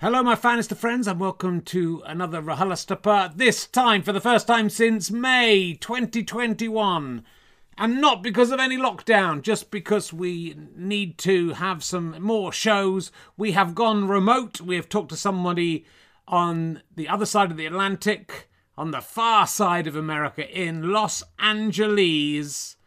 Hello, my finest of friends, and welcome to another RHLSTP. This time, for the first time since May 2021. And not because of any lockdown, just because we need to have some more shows. We have gone remote. We have talked to somebody on the other side of the Atlantic, on the far side of America, in Los Angeles.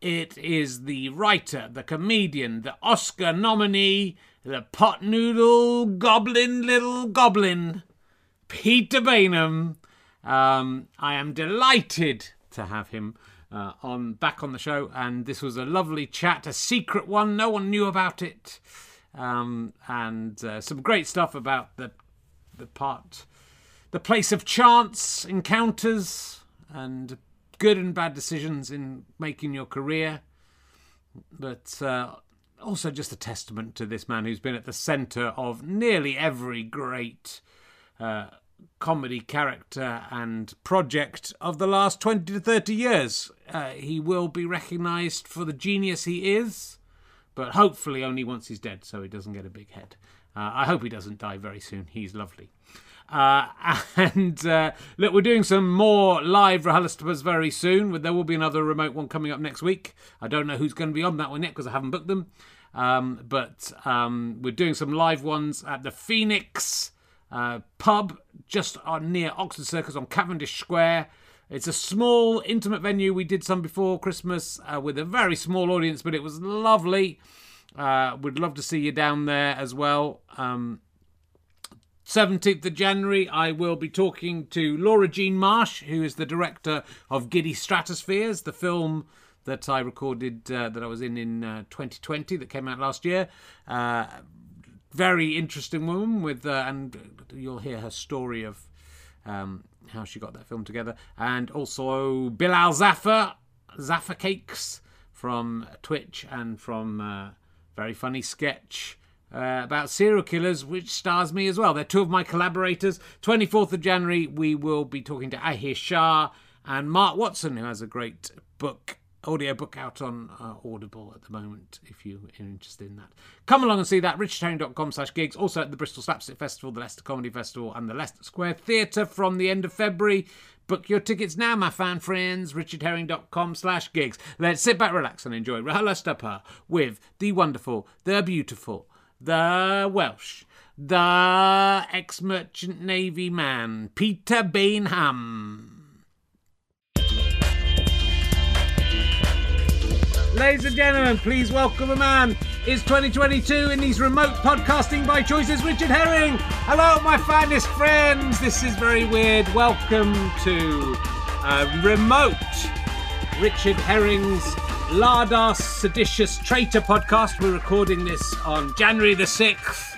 It is the writer, the comedian, the Oscar nominee, the pot noodle goblin little goblin, Peter Baynham. Um, I am delighted to have him uh, on back on the show, and this was a lovely chat, a secret one. No one knew about it, um, and uh, some great stuff about the the part, the place of chance encounters, and good and bad decisions in making your career. But uh, also just a testament to this man who's been at the centre of nearly every great uh, comedy character and project of the last 20 to 30 years. Uh, he will be recognised for the genius he is, but hopefully only once he's dead so he doesn't get a big head. Uh, I hope he doesn't die very soon. He's lovely. Uh, and uh, look, we're doing some more live RHLSTPs very soon. There will be another remote one coming up next week. I don't know who's going to be on that one yet because I haven't booked them. Um, but um, we're doing some live ones at the Phoenix uh, pub just on, near Oxford Circus on Cavendish Square. It's a small, intimate venue. We did some before Christmas uh, with a very small audience, but it was lovely. Uh, we'd love to see you down there as well. Um, 17th of January, I will be talking to Laura Jean Marsh, who is the director of Giddy Stratospheres, the film that I recorded uh, that I was in in uh, 2020 that came out last year. Uh, very interesting woman with, uh, and you'll hear her story of um, how she got that film together. And also Bilal Zafar, Zafar Cakes from Twitch and from uh, Very Funny Sketch uh, about serial killers, which stars me as well. They're two of my collaborators. 24th of January, we will be talking to Ahir Shah and Mark Watson, who has a great book, audio book out on uh, Audible at the moment, if you're interested in that. Come along and see that, richardherring.com slash gigs. Also at the Bristol Slapstick Festival, the Leicester Comedy Festival, and the Leicester Square Theatre from the end of February. Book your tickets now, my fan friends. richardherring.com slash gigs. Let's sit back, relax, and enjoy RHLSTP with the wonderful, the beautiful, the Welsh, the ex merchant navy man, Peter Baynham. Ladies and gentlemen, please welcome a man. It's 2022 in these remote podcasting by choices, Richard Herring. Hello, my finest friends. This is very weird. Welcome to uh, remote Richard Herring's Lardos Seditious Traitor podcast. We're recording this on January the 6th,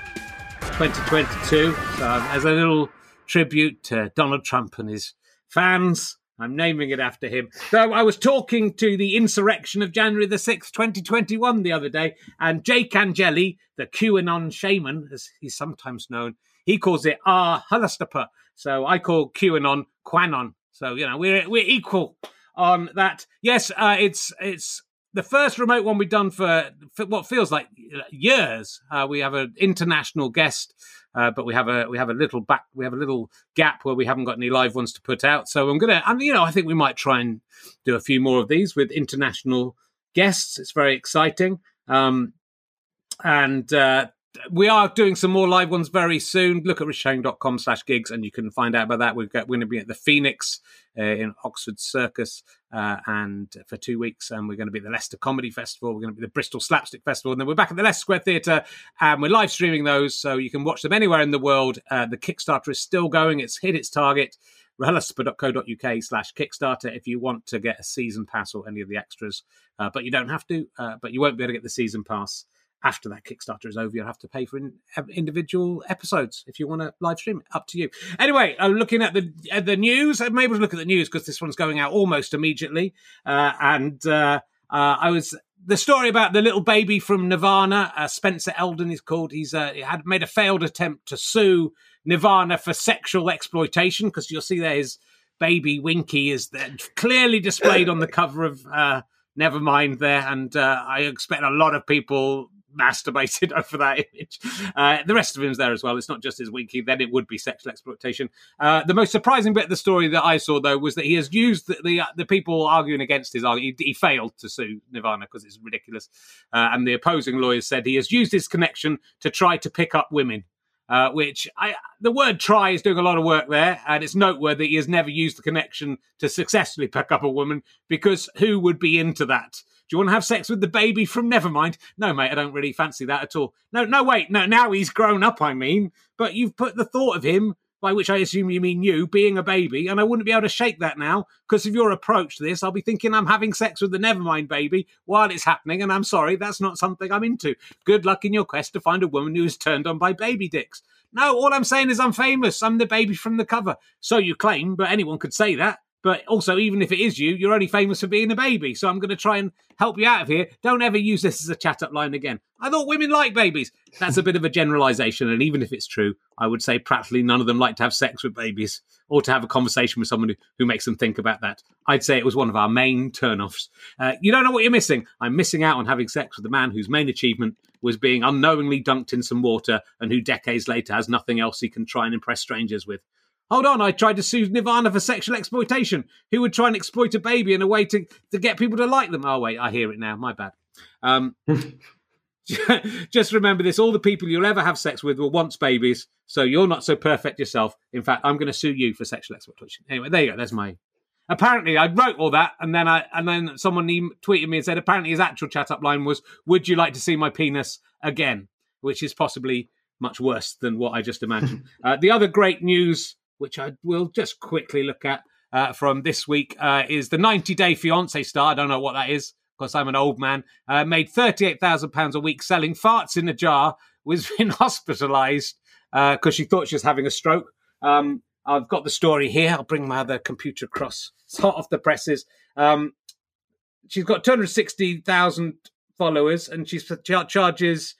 2022. So, um, as a little tribute to Donald Trump and his fans, I'm naming it after him. So, I was talking to the insurrection of January the 6th, 2021, the other day, and Jake Angeli, the QAnon shaman, as he's sometimes known, he calls it our RHLSTP. So, I call QAnon Quanon. So, you know, we're, we're equal on that. Yes, uh, it's it's the first remote one we've done for, for what feels like years. Uh, we have an international guest, uh, but we have a we have a little back we have a little gap where we haven't got any live ones to put out. So I'm gonna, and you know, I think we might try and do a few more of these with international guests. It's very exciting. Um, and uh, we are doing some more live ones very soon. Look at richardherring.com slash gigs and you can find out about that. We've got, we're going to be at the Phoenix uh, in Oxford Circus uh, and for two weeks. And we're going to be at the Leicester Comedy Festival. We're going to be at the Bristol Slapstick Festival. And then we're back at the Leicester Square Theatre and we're live streaming those. So you can watch them anywhere in the world. Uh, the Kickstarter is still going. It's hit its target rhlstp.co.uk slash Kickstarter if you want to get a season pass or any of the extras. Uh, but you don't have to, uh, but you won't be able to get the season pass after that Kickstarter is over, you'll have to pay for in, individual episodes if you want to live stream. Up to you. Anyway, I'm looking at the at the news. I'm able to look at the news because this one's going out almost immediately. Uh, and uh, uh, I was the story about the little baby from Nirvana. Uh, Spencer Elden is called. He's uh, had made a failed attempt to sue Nirvana for sexual exploitation because you'll see there his baby Winky is clearly displayed on the cover of. Uh, Nevermind there, and I expect a lot of people masturbated over that image. Uh, the rest of him's there as well. It's not just his winky. Then it would be sexual exploitation. Uh, the most surprising bit of the story that I saw though was that he has used the the, the people arguing against his argument. He, he failed to sue Nirvana because it's ridiculous, uh, and the opposing lawyers said he has used his connection to try to pick up women. Uh, which I, the word try is doing a lot of work there, and it's noteworthy he has never used the connection to successfully pick up a woman because who would be into that? Do you want to have sex with the baby from Nevermind? No, mate, I don't really fancy that at all. No, no, wait, no, now he's grown up, I mean, but you've put the thought of him by which I assume you mean you, being a baby, and I wouldn't be able to shake that now because of your approach to this. I'll be thinking I'm having sex with the Nevermind baby while it's happening, and I'm sorry, that's not something I'm into. Good luck in your quest to find a woman who is turned on by baby dicks. No, all I'm saying is I'm famous. I'm the baby from the cover. So you claim, but anyone could say that. But also, even if it is you, you're only famous for being a baby. So I'm going to try and help you out of here. Don't ever use this as a chat up line again. I thought women like babies. That's a bit of a generalization. And even if it's true, I would say practically none of them like to have sex with babies or to have a conversation with someone who, makes them think about that. I'd say it was one of our main turnoffs. Uh, you don't know what you're missing. I'm missing out on having sex with a man whose main achievement was being unknowingly dunked in some water and who decades later has nothing else he can try and impress strangers with. Hold on, I tried to sue Nirvana for sexual exploitation. Who would try and exploit a baby in a way to, to get people to like them? Oh, wait, I hear it now. My bad. Um, just remember this all the people you'll ever have sex with were once babies, so you're not so perfect yourself. In fact, I'm going to sue you for sexual exploitation. Anyway, there you go. There's my. Apparently, I wrote all that, and then I and then someone tweeted me and said apparently his actual chat up line was, "Would you like to see my penis again?" Which is possibly much worse than what I just imagined. uh, the other great news which I will just quickly look at uh, from this week, uh, is the 90 Day Fiance star. I don't know what that is because I'm an old man. Uh, made £38,000 a week selling farts in a jar, was been hospitalised because uh, she thought she was having a stroke. Um, I've got the story here. I'll bring my other computer across. It's hot off the presses. Um, she's got 260,000 followers and she charges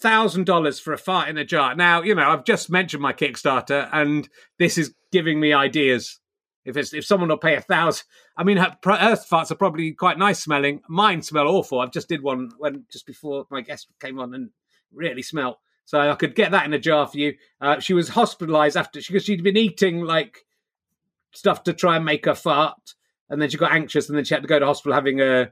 thousand dollars for a fart in a jar. Now, you know, I've just mentioned my Kickstarter, and this is giving me ideas. If it's if someone will pay a thousand, I mean, her, her farts are probably quite nice smelling. Mine smell awful. I've just did one when just before my guest came on and really smelt. So I could get that in a jar for you. Uh, she was hospitalised after she because she'd been eating like stuff to try and make her fart, and then she got anxious, and then she had to go to hospital having a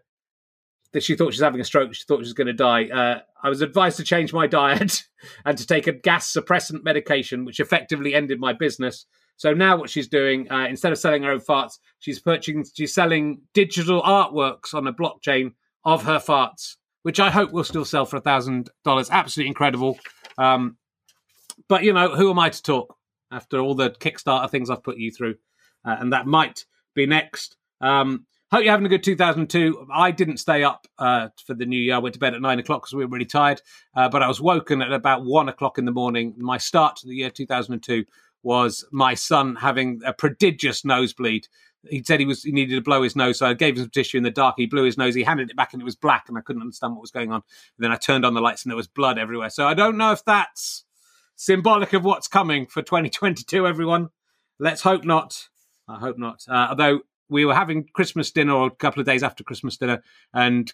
that she thought she was having a stroke. She thought she was going to die. Uh, I was advised to change my diet and to take a gas suppressant medication, which effectively ended my business. So now what she's doing, uh, instead of selling her own farts, she's purchasing, she's selling digital artworks on a blockchain of her farts, which I hope will still sell for a thousand dollars. Absolutely incredible. Um, but you know, who am I to talk after all the Kickstarter things I've put you through? Uh, and that might be next. Um, Hope you're having a good 2002. I didn't stay up uh, for the new year. I went to bed at nine o'clock because we were really tired. Uh, but I was woken at about one o'clock in the morning. My start to the year 2002 was my son having a prodigious nosebleed. He said he was he needed to blow his nose, so I gave him some tissue in the dark. He blew his nose. He handed it back, and it was black, and I couldn't understand what was going on. And then I turned on the lights, and there was blood everywhere. So I don't know if that's symbolic of what's coming for 2022. Everyone, let's hope not. I hope not. Uh, although we were having Christmas dinner or a couple of days after Christmas dinner, and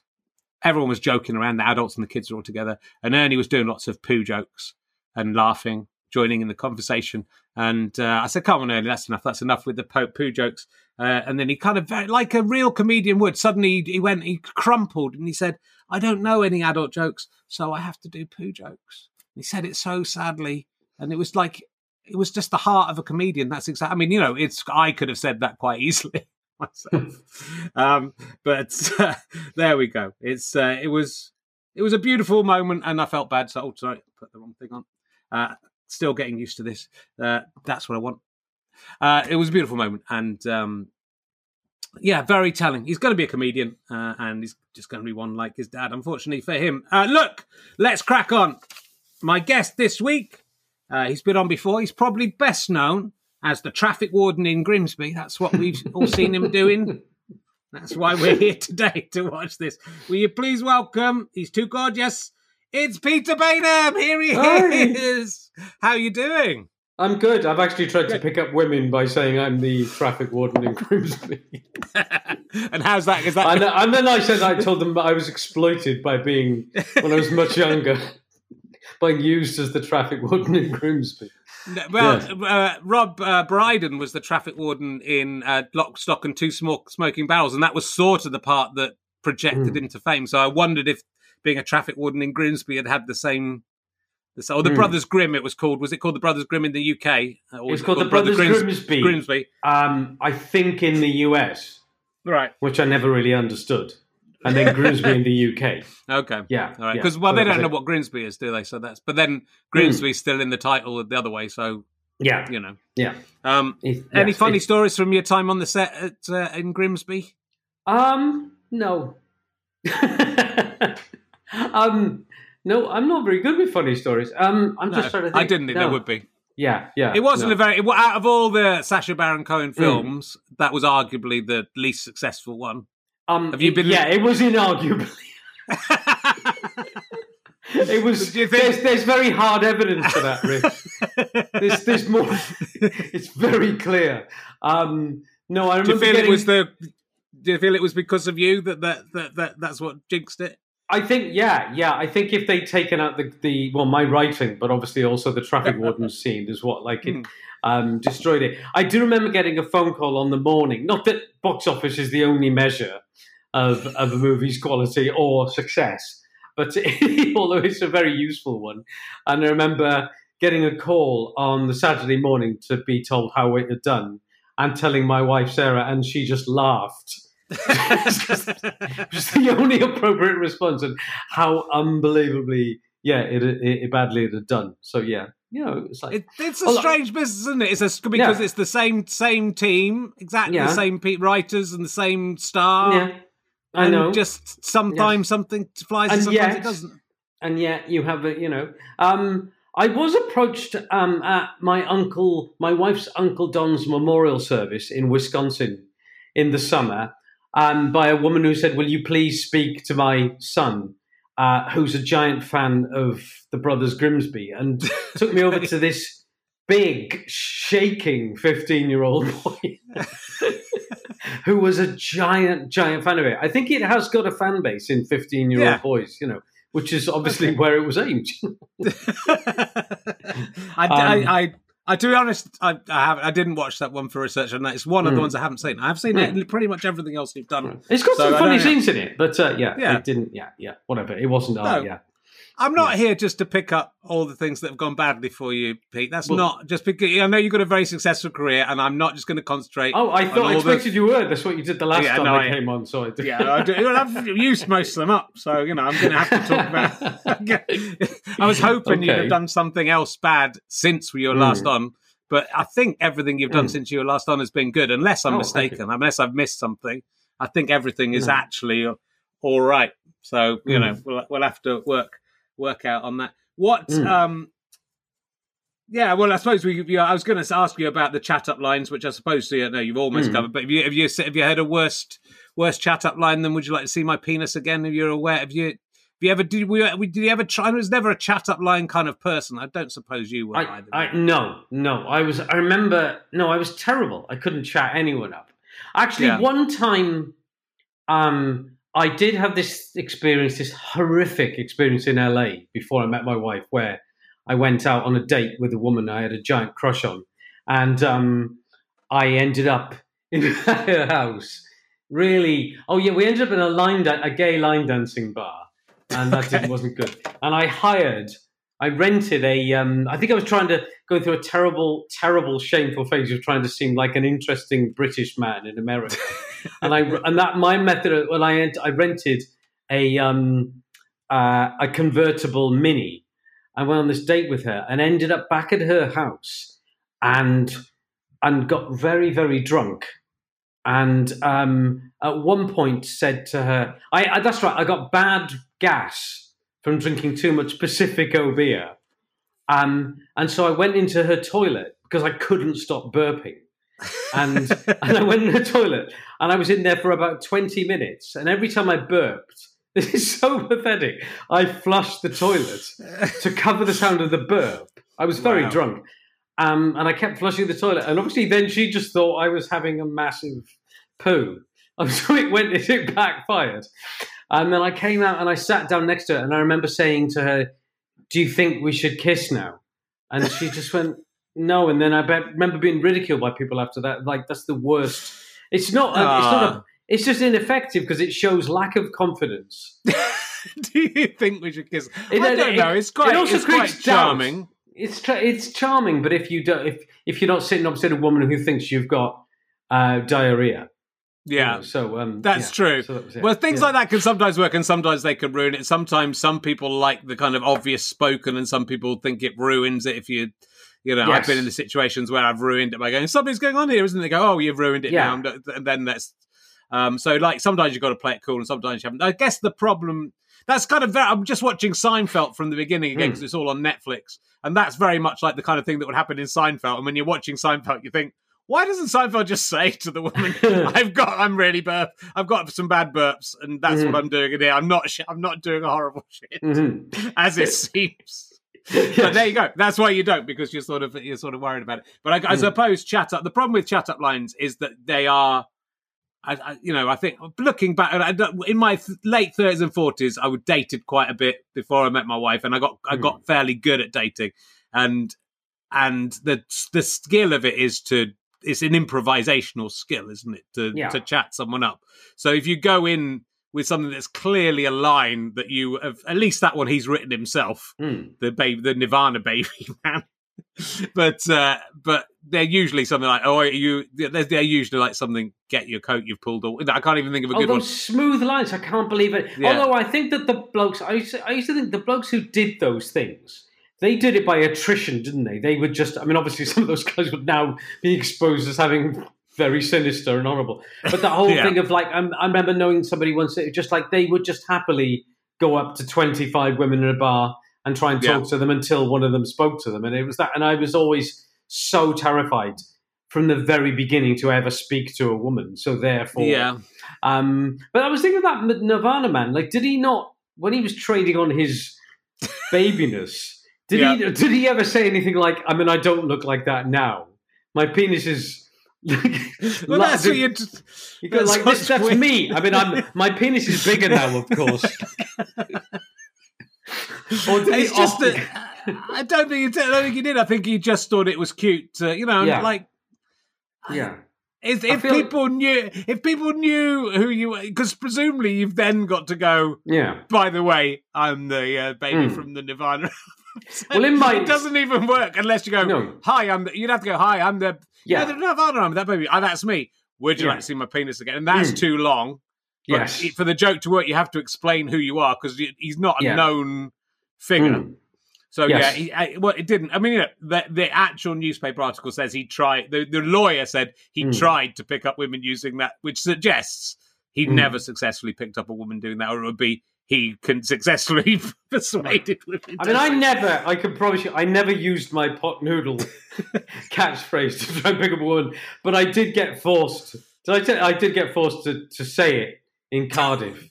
everyone was joking around. The adults and the kids were all together, and Ernie was doing lots of poo jokes and laughing, joining in the conversation. And uh, I said, "Come on, Ernie, that's enough. That's enough with the poo jokes." Uh, and then he kind of, very, like a real comedian would, suddenly he went, he crumpled, and he said, "I don't know any adult jokes, so I have to do poo jokes." he said it so sadly, and it was like it was just the heart of a comedian. That's exactly. I mean, you know, it's I could have said that quite easily. myself. um, but uh, there we go. It's uh, it was it was a beautiful moment, and I felt bad. So oh, sorry, put the wrong thing on. Uh, still getting used to this. Uh, that's what I want. Uh, it was a beautiful moment, and um, yeah, very telling. He's going to be a comedian, uh, and he's just going to be one like his dad. Unfortunately for him. look, let's crack on. My guest this week. he's been on before. He's probably best known as the traffic warden in Grimsby. That's what we've all seen him doing. That's why we're here today to watch this. Will you please welcome? He's too gorgeous. It's Peter Baynham. Here he Hi. is. How are you doing? I'm good. I've actually tried to pick up women by saying I'm the traffic warden in Grimsby. and how's that? Is that and, and then I said I told them I was exploited by being when I was much younger, being used as the traffic warden in Grimsby. Well, uh, Rob uh, Brydon was the traffic warden in uh, Lock, Stock, and Two Smoke, Smoking Barrels, and that was sort of the part that projected Mm. him to fame. So I wondered if being a traffic warden in Grimsby had had the same. The, or the Mm. Brothers Grimm, it was called. Was it called the Brothers Grimm in the UK? Or It was was it called the Brother Brothers Grims- Grimsby. Grimsby. Um, I think in the US, Right. which I never really understood, and then Grimsby in the UK. Okay. Yeah, All right. yeah. Because well, So they don't know it. what Grimsby is, do they? So that's. But then Grimsby's still in the title the other way. So Yeah, you know. yeah. Um, It- any yes, funny it- stories from your time on the set at, uh, in Grimsby? Um, no. um, no, I'm not very good with funny stories. Um, I'm No, just trying to think. I didn't think no. there would be. Yeah, yeah. It wasn't no. a very it, out of all the Sacha Baron Cohen Mm. films. That was arguably the least successful one. Um, Have you been- Yeah, it was inarguably. It was. Think- there's, there's very hard evidence for that, Rich. there's, there's more. It's very clear. Um, no, I remember. Do you feel getting. it was the? Do you feel it was because of you that that, that, that that's what jinxed it? I think, yeah, yeah. I think if they'd taken out the, the well, my writing, but obviously also the traffic warden scene is what like it Mm. um, destroyed it. I do remember getting a phone call on the morning. Not that box office is the only measure of of a movie's quality or success, but although it's a very useful one. And I remember getting a call on the Saturday morning to be told how it had done, and telling my wife Sarah, and she just laughed. Just the only appropriate response, and how unbelievably, yeah, it, it, it badly it had done. So yeah, you know, it's like It, it's a strange business, isn't it? It's a, because Yeah. it's the same same team, exactly Yeah. the same pe- writers and the same star. yeah, I and know. Just sometimes something flies and, And sometimes yet- it doesn't. and yet you have a, you know, um, I was approached um, at my uncle, my wife's uncle Don's memorial service in Wisconsin in the summer um, by a woman who said, "Will you please speak to my son?" Uh, who's a giant fan of the Brothers Grimsby, and took me over to this big, shaking fifteen-year-old boy who was a giant, giant fan of it. I think it has got a fan base in fifteen-year-old Yeah. boys, you know, which is obviously where it was aimed. I, Um, I, I, I, to be honest, I, I haven't. I didn't watch that one for research, and it's one of the Mm. ones I haven't seen. I've seen it, pretty much everything else you've done. it's got So, some funny scenes in it, but uh, yeah, Yeah. it didn't. Yeah, yeah, whatever. It wasn't. No. art, yeah, I'm not here just to pick up all the things that have gone badly for you, Pete. That's Well- not just because I know you've got a very successful career, and I'm not just going to concentrate. Oh, I thought I all the- expected you were. That's what you did the last Yeah, time no, I came on. So I. Yeah, I do. I've used most of them up, so you know I'm going to have to talk about. I was hoping you'd have done something else bad since we were last Mm. on, but I think everything you've done Mm. since you were last on has been good, unless I'm Oh, mistaken. Unless I've missed something, I think everything is No. actually all right. So you Mm. know we'll we'll have to work work out on that. What? Mm. um yeah, well, I suppose we. Yeah, I was going to ask you about the chat up lines, which I suppose you know you've almost Mm. covered. But have you have you have you heard a worst worst chat up line Then "Would you like to see my penis again?" If you're aware, have you have you ever did we we- did you ever try? I was never a chat up line kind of person. I don't suppose you were I, either. I no no I was I remember no I was terrible I couldn't chat anyone up actually Yeah. one time um I did have this experience this horrific experience in LA before I met my wife where I went out on a date with a woman I had a giant crush on and um I ended up in her house really oh yeah we ended up in a line dan- a gay line dancing bar and that Okay. wasn't good and I hired I rented a. Um, I think I was trying to go through a terrible, terrible, shameful phase of trying to seem like an interesting British man in America, and I and that my method. Well, I I rented a um, uh, a convertible Mini. I went on this date with her and ended up back at her house, and and got very very drunk, and um, at one point said to her, I, I that's right, I got bad gas from drinking too much Pacifico beer. Um, and so I went into her toilet because I couldn't stop burping. And, and I went in the toilet and I was in there for about 20 minutes. And every time I burped, this is so pathetic, I flushed the toilet to cover the sound of the burp. I was very Wow. drunk. Um, and I kept flushing the toilet. And obviously, then she just thought I was having a massive poo. And so it went, it backfired. And then I came out and I sat down next to her. And I remember saying to her, Do you think we should kiss now? And she just went, No. And then I be- remember being ridiculed by people after that. Like, that's the worst. It's not, a, it's not a, Ah. it's just ineffective because it shows lack of confidence. Do you think we should kiss? It- I don't it- know. It's quite, it also it's quite creates doubt. charming. It's tra- it's charming, but if you don't, if if you're not sitting opposite a woman who thinks you've got uh, diarrhea, Yeah. so um, That's yeah. true. So that. Well, things Yeah. like that can sometimes work, and sometimes they can ruin it. Sometimes some people like the kind of obvious spoken, and some people think it ruins it if you, you know. I've been in the situations where I've ruined it by going, "Something's going on here, isn't it?" They go, "Oh, you've ruined it Yeah. now," and then that's. Um, so, like, sometimes you've got to play it cool, and sometimes you haven't. I guess the problem that's kind of very, I'm just watching Seinfeld from the beginning again Hmm. because it's all on Netflix, and that's very much like the kind of thing that would happen in Seinfeld. And when you're watching Seinfeld, you think, why doesn't Seinfeld just say to the woman, "I've got, I'm really burp, I've got some bad burps, and that's Mhm. what I'm doing in here. I'm not, sh- I'm not doing a horrible shit, Mhm. as it seems." Yes. But there you go. That's why you don't because you're sort of you're sort of worried about it. But I, I Mm. suppose chat up. The problem with chat up lines is that they are. I, I, you know, I think looking back I in my th- late thirties and forties, I would dated quite a bit before I met my wife, and I got I Mm. got fairly good at dating, and and the the skill of it is to it's an improvisational skill, isn't it? To Yeah. to chat someone up. So if you go in with something that's clearly a line that you have, at least that one he's written himself, Mm. the baby, the Nirvana baby man. but uh, but they're usually something like oh you they're, they're usually like something get your coat you've pulled all I can't even think of a Oh, good one. smooth lines! I can't believe it. Yeah. Although I think that the blokes, I used, to, I used to think the blokes who did those things, they did it by attrition, didn't they? They would just, I mean, obviously some of those guys would now be exposed as having very sinister and horrible. But the whole Yeah. thing of like, I'm, I remember knowing somebody once, that just like they would just happily go up to 25 women in a bar and try and talk Yeah. to them until one of them spoke to them. And it was that, and I was always so terrified from the very beginning to ever speak to a woman. So therefore, Yeah, um, but I was thinking of that Nirvana man. Like, did he not when he was trading on his babiness? Did he did he ever say anything like, "I mean, I don't look like that now. My penis is." Well like, that's what you. you go, like this, that's weird. me. I mean, I'm my penis is bigger now, of course. or did It's just that I don't think he did. I don't think he did. I think he just thought it was cute. To, you know, Yeah. like yeah, if, if people knew if people knew who you were, because presumably you've then got to go. yeah. By the way, I'm the uh, baby Mm. from the Nirvana. So Well, in my- it doesn't even work unless you go. No. Hi, I'm. The, you'd have to go. Hi, I'm the. Yeah. Yeah, the Nirvana. I'm that baby. Oh, that's me. Would you Yeah. like to see my penis again? And that's Mm. too long. But Yes. for the joke to work, you have to explain who you are because he's not a Yeah. known figure. Mm. So Yes. yeah, he, I, well, it didn't. I mean, you know, the, the actual newspaper article says he tried. The, the lawyer said he Mm. tried to pick up women using that, which suggests he Mm. never successfully picked up a woman doing that, or it would be he can successfully persuaded women. I mean, I never, I can promise you, I never used my pot noodle catchphrase to try and pick up a woman, but I did get forced. Did I, tell, I did get forced to, to say it in Cardiff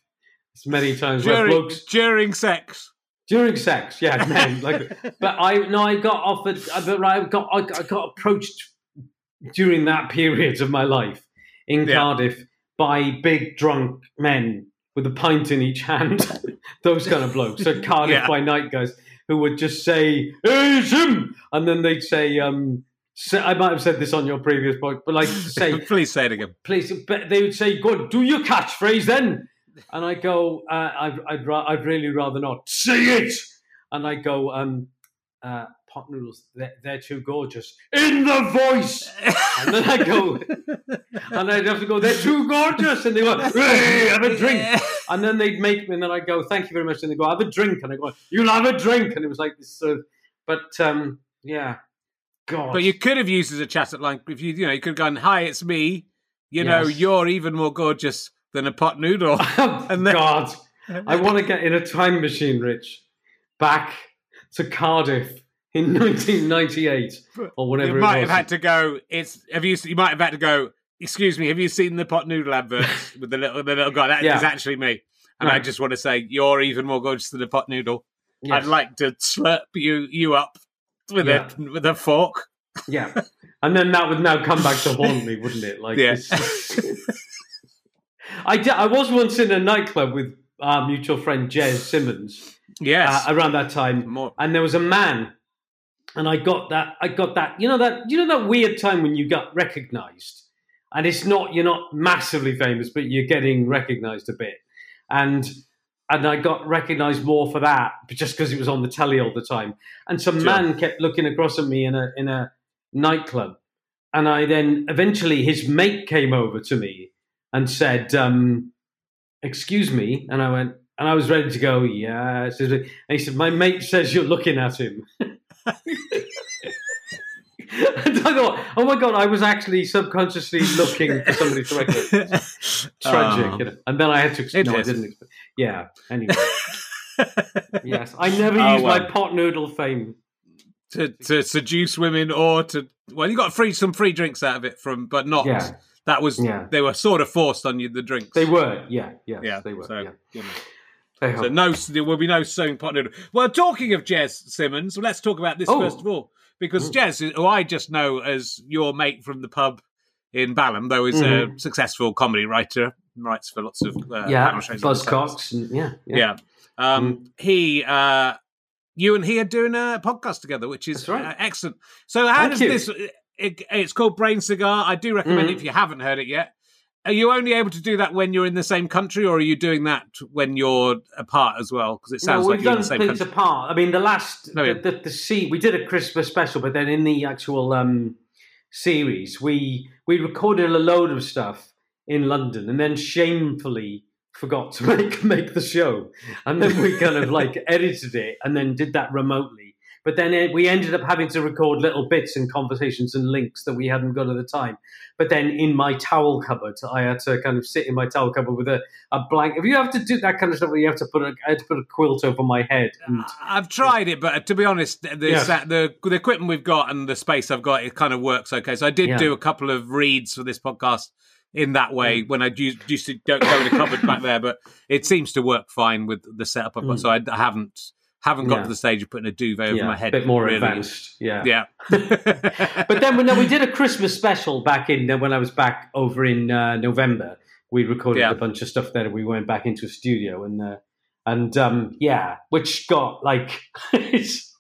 as many times. during, blokes, during sex. during sex, yeah, men. Like, but I no, I got offered. I, but I got I, I got approached during that period of my life in Yeah. Cardiff by big drunk men with a pint in each hand. Those kind of blokes. So Cardiff Yeah. by night guys who would just say, "Hey, Jim," and then they'd say, um, say, "I might have said this on your previous book, but like say." Please say it again. please. But they would say, "Good, do your catchphrase then." And I go, uh, I'd, I'd, ra- I'd really rather not say it. And I go, um, uh, pot noodles, they're, they're too gorgeous in the voice. And then I go, and I'd have to go, they're too gorgeous. And they go, hey, have a drink. And then they'd make me, and then I go, thank you very much. And they go, have a drink. And I go, you'll have a drink. And it was like this of, but um, yeah, God. But you could have used as a chat at line if you you know you could have gone, "Hi, it's me." You know, you're even more gorgeous than a pot noodle. And then- God, I want to get in a time machine, Rich, back to Cardiff in 1998 or whatever you it might have had to go. It's have you? You might have had to go. Excuse me. Have you seen the pot noodle adverts with the little the little guy? That is Yeah. actually me. And I just want to say you're even more gorgeous than a pot noodle. Yes. I'd like to slurp you you up with Yeah. a with a fork. Yeah, and then that would now come back to haunt me, wouldn't it? Like, Yeah. I did, I was once in a nightclub with our mutual friend Jez Simmons Yes. uh, around that time, More. and there was a man, and I got that. I got that. You know that. You know that weird time when you got recognised, and it's not you're not massively famous, but you're getting recognised a bit, and and I got recognised more for that, just because it was on the telly all the time. And some Sure. man kept looking across at me in a in a nightclub, and I then eventually his mate came over to me and said, um, "Excuse me," and I went. And I was ready to go, yes. And he said, My mate says you're looking at him. I thought, oh my God, I was actually subconsciously looking for somebody to recognize. Tragic. Oh. you know. And then I had to explain. No, I didn't. Expect. Yeah, anyway. yes. I never Oh, used my pot noodle fame. to, to seduce women or to well, you got free some free drinks out of it from, but not Yeah. that was Yeah. they were sort of forced on you the drinks. They were. Yeah. Yes, yeah, they were. So, yeah. you know. So no, there will be no sewing pot noodle. Well, talking of Jez Simmons, let's talk about this Oh. first of all, because Mm. Jez, who I just know as your mate from the pub in Balham, though he's a Mhm. successful comedy writer, writes for lots of uh, yeah. shows. and Buzz stuff. Cox. and- Yeah. Yeah. Yeah. Um, He, uh, you and he are doing a podcast together, which is right. uh, excellent. So how Thank does you. this? It, it's called Brain Cigar. I do recommend it Mhm. if you haven't heard it yet. Are you only able to do that when you're in the same country, or are you doing that when you're apart as well? Because it sounds no, like you're in the same things country. apart. I mean, the last No, yeah. the, the, the sea we did a Christmas special, but then in the actual um, series, we we recorded a load of stuff in London, and then shamefully forgot to make make the show, and then we kind of like edited it, and then did that remotely. But then it, we ended up having to record little bits and conversations and links that we hadn't got at the time. But then in my towel cupboard, I had to kind of sit in my towel cupboard with a, a blank. If you have to do that kind of stuff, you have to put a, I had to put a quilt over my head. And, I've tried it, but to be honest, the, Yeah. sa- the the equipment we've got and the space I've got, it kind of works okay. So I did Yeah. do a couple of reads for this podcast in that way Mm. when I used, used to go, go in the cupboard back there, but it seems to work fine with the setup I've got. Mm. So I, I haven't haven't got Yeah. to the stage of putting a duvet over yeah, my head. a bit more really. advanced. Yeah. Yeah, but then when we did a Christmas special back in when I was back over in uh, November, we recorded Yeah. a bunch of stuff there. We went back into a studio and uh, and um, yeah, which got like it's,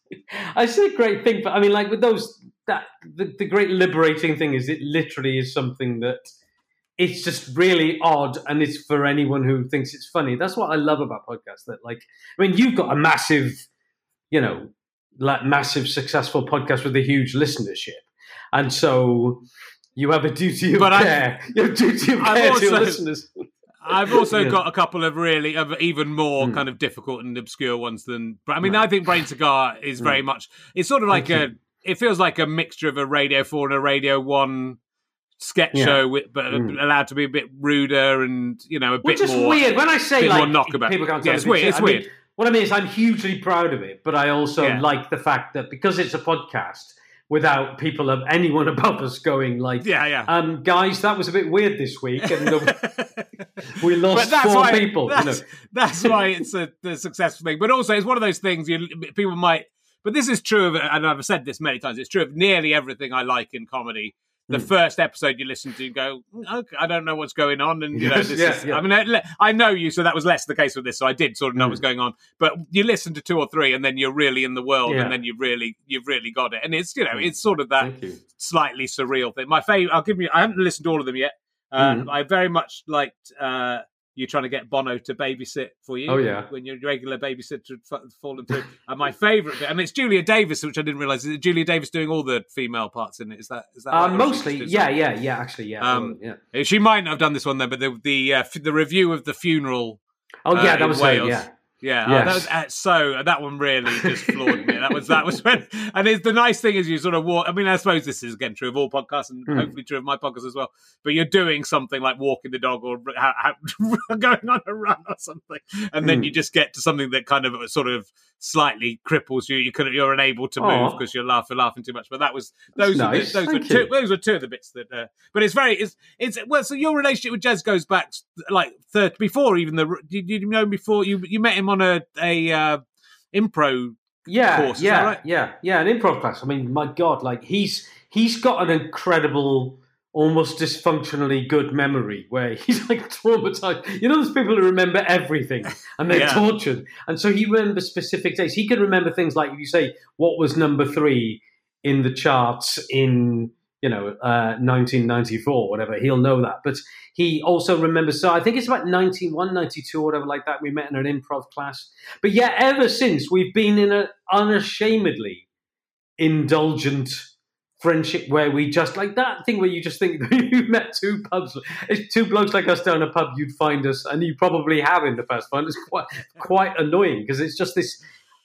I say a great thing, but I mean like with those that the, the great liberating thing is it literally is something that it's just really odd and it's for anyone who thinks it's funny. That's what I love about podcasts. That like I mean you've got a massive, you know, like massive successful podcast with a huge listenership, and so you have a duty of But I- care. you have a duty of I've care to your listeners. I've also Yeah. got a couple of really of even more Mm. kind of difficult and obscure ones than. But I mean, Right. I think Brain Cigar is very much. It's sort of like a. It feels like a mixture of a Radio Four and a Radio One sketch Yeah. show, with, but Mm. allowed to be a bit ruder and you know a Which bit is more. weird when I say like more knock about- people can't Yeah, it's weird, it's I mean, weird. what I mean is I'm hugely proud of it, but I also Yeah. like the fact that because it's a podcast without people of anyone above us going like, Yeah, yeah. um, guys, that was a bit weird this week, and the, we lost four why people. you That's, know. that's why it's a the successful thing. But also, it's one of those things you people might. But this is true of, and I've said this many times. It's true of nearly everything I like in comedy. The Mm. first episode you listen to, you go, "Mm, okay, I don't know what's going on, and you know, Yes, this yeah, is. yeah. I mean, I, know you, so that was less the case with this. So I did sort of know Mm. what's going on. But you listen to two or three, and then you're really in the world, Yeah. and then you've really, you've really got it. And it's, you know, Mm. it's sort of that slightly surreal thing. My favorite, I'll give you. I haven't listened to all of them yet. Uh, Mhm. I very much liked uh, you trying to get Bono to babysit for you. Oh, yeah. when your regular babysitter had fa- fallen through. and my favourite bit, and it's Julia Davis, which I didn't realise. Is it Julia Davis doing all the female parts in it? Is that is that Uh, right? Or is she mostly, yeah, yeah, yeah. Actually, yeah, Um, yeah. She might not have done this one then, but the the uh, f- the review of the funeral. Oh, uh, yeah, in that was her. Wales. Yeah, Yeah, oh, that was uh, so. That one really just floored me. That was that was when. And it's the nice thing is you sort of walk. I mean, I suppose this is again true of all podcasts and Mm. hopefully true of my podcast as well. But you're doing something like walking the dog or ha- ha- going on a run or something, and then Mm. you just get to something that kind of sort of slightly cripples you. You could you're unable to move because you're laughing laughing too much. But that was those nice. the, those Thank two you. those are two of the bits that. Uh, but it's very it's it's well. So your relationship with Jez goes back like third before even the did you know before you you met him on a a uh, impro yeah, course, yeah, right? yeah, yeah. An improv class. I mean, my God, like he's he's got an incredible, almost dysfunctionally good memory where he's like traumatized. You know, those people who remember everything and they're Yeah. tortured. And so he remembers specific dates. He can remember things like, if you say, what was number three in the charts in, you know, uh, 1994, whatever, he'll know that. But he also remembers, so I think it's about 91, 92 or whatever like that. We met in an improv class. But yeah, ever since we've been in an unashamedly indulgent friendship where we just like that thing where you just think you've met two pubs, it's two blokes like us down a pub, you'd find us, and you probably have in the past. But it's quite quite annoying because it's just this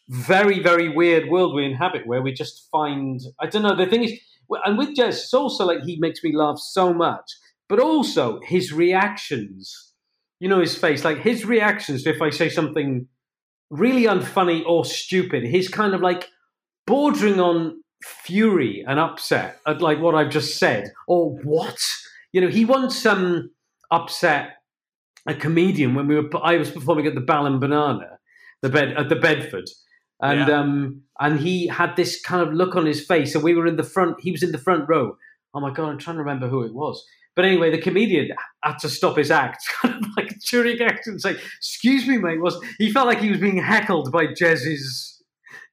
very very weird world we inhabit where we just find I don't know. The thing is, and with Jez, it's also like he makes me laugh so much, but also his reactions. You know his face, like his reactions if I say something really unfunny or stupid. He's kind of like bordering on fury and upset at like what I've just said or what you know. He once um upset a comedian when we were I was performing at the Balham Banana, the bed at the Bedford, and Yeah. um and he had this kind of look on his face, and we were in the front. He was in the front row. Oh my god, I'm trying to remember who it was. But anyway, the comedian had to stop his act, kind of like during act, and say, "Excuse me, mate." Was he felt like he was being heckled by Jez's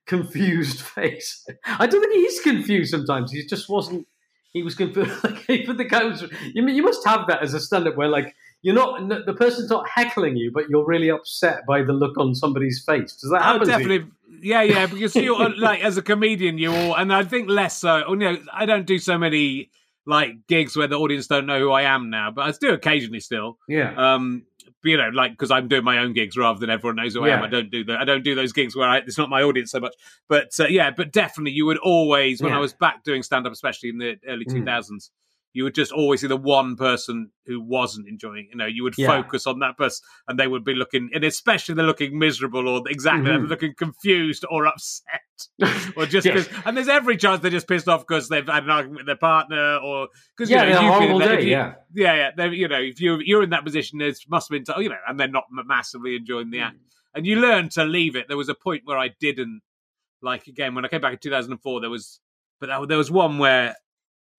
confused face? I don't think he's confused. Sometimes he just wasn't. He was confused. Like, but the guy was. You mean you must have that as a stand-up where like you're not the person's not heckling you, but you're really upset by the look on somebody's face. Does that Oh, happen? to you? definitely. Yeah, yeah, because you're like as a comedian, you all, and I think less so. You know, I don't do so many like gigs where the audience don't know who I am now, but I do occasionally still. Yeah. Um, you know, like because I'm doing my own gigs rather than everyone knows who I am. I don't do that. I don't do those gigs where I, it's not my audience so much. But uh, yeah, but definitely, you would always when I was back doing stand up, especially in the early Mm. 2000s. You would just always see the one person who wasn't enjoying. You know, you would Yeah. focus on that person, and they would be looking, and especially they're looking miserable or exactly they're Mhm. looking confused or upset or just Yes. and there's every chance they're just pissed off because they've had an argument with their partner or because yeah, you know, in horrible day. you- Yeah. yeah, yeah. You know, if you you're in that position, it must have been, you know, and they're not massively enjoying the act, and you learn to leave it. There was a point where I didn't like again when I came back in 2004. There was, but there was one where.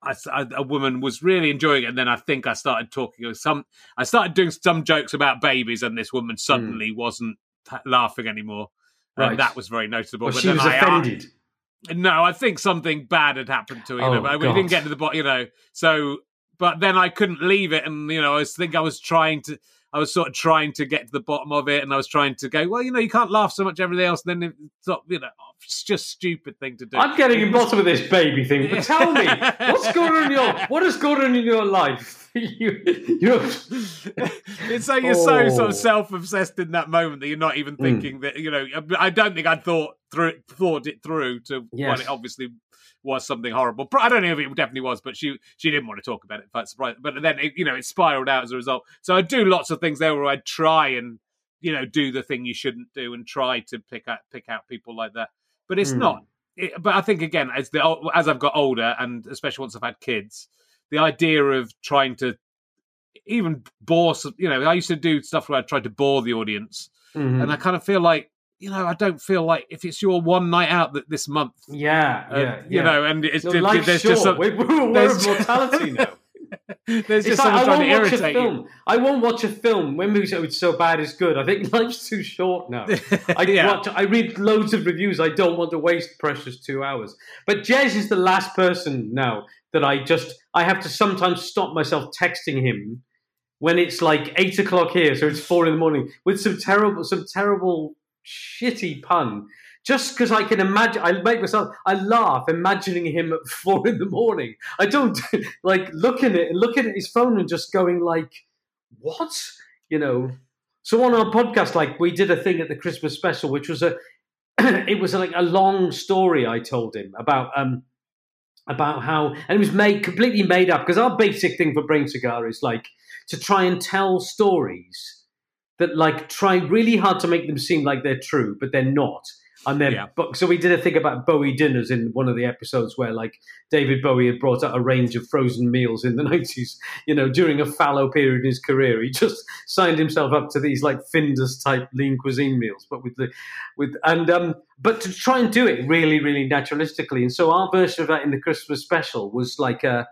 I, I- a woman was really enjoying it, and then I think I started talking or some. I started doing some jokes about babies, and this woman suddenly wasn't laughing anymore, and Hmm. That was very noticeable. Well, but she then was I- offended. no, I think something bad had happened to him, Oh, but we didn't get to the bottom, you know. So, but then I couldn't leave it, and you know, I was think I was trying to, I was sort of trying to get to the bottom of it, and I was trying to go, well, you know, you can't laugh so much everything else, And then it's not, you know, it's just stupid thing to do. I'm getting in bottom of this baby thing, but tell me, what's going on in your what has gone on in your life? you, you're, it's so you're so sort Oh. of self-obsessed in that moment that you're not even Mm. thinking that you know. I don't think I'd thought through thought it through to what it obviously was something horrible. I don't know if it definitely was, but she she didn't want to talk about it. But surprised, but then it, you know it spiraled out as a result. So I do lots of things there where I'd try and you know do the thing you shouldn't do and try to pick out pick out people like that. But it's Mm. not. It, but I think again as the as I've got older and especially once I've had kids, the idea of trying to even bore some, you know, I used to do stuff where I tried to bore the audience, Mhm. and I kind of feel like, you know, I don't feel like if it's your one night out that this month, yeah, uh, yeah, you yeah. know, and it's Your there's life's just short. some, We're, we're there's- of mortality now. there's It's just like, someone I trying won't to watch a irritate you. film. I won't watch a film when movies are so bad it's good. I think life's too short now. I yeah. watch, I read loads of reviews. I don't want to waste precious two hours. But Jez is the last person now that I just I have to sometimes stop myself texting him when it's like eight o'clock here, so it's four in the morning with some terrible, some terrible, shitty pun. Just because I can imagine, I make myself, I laugh imagining him at four in the morning. I don't like looking at looking at his phone and just going like, "What?" You know. So on our podcast, like we did a thing at the Christmas special, which was a, it was like a long story I told him about um about how, and it was made completely made up because our basic thing for Brain Cigar is like to try and tell stories that like try really hard to make them seem like they're true, but they're not. And then, Yeah. but so we did a thing about Bowie dinners in one of the episodes where, like, David Bowie had brought out a range of frozen meals in the nineties. You know, during a fallow period in his career, he just signed himself up to these like Findus type lean cuisine meals, but with the with and um, but to try and do it really, really naturalistically. And so our version of that in the Christmas special was like a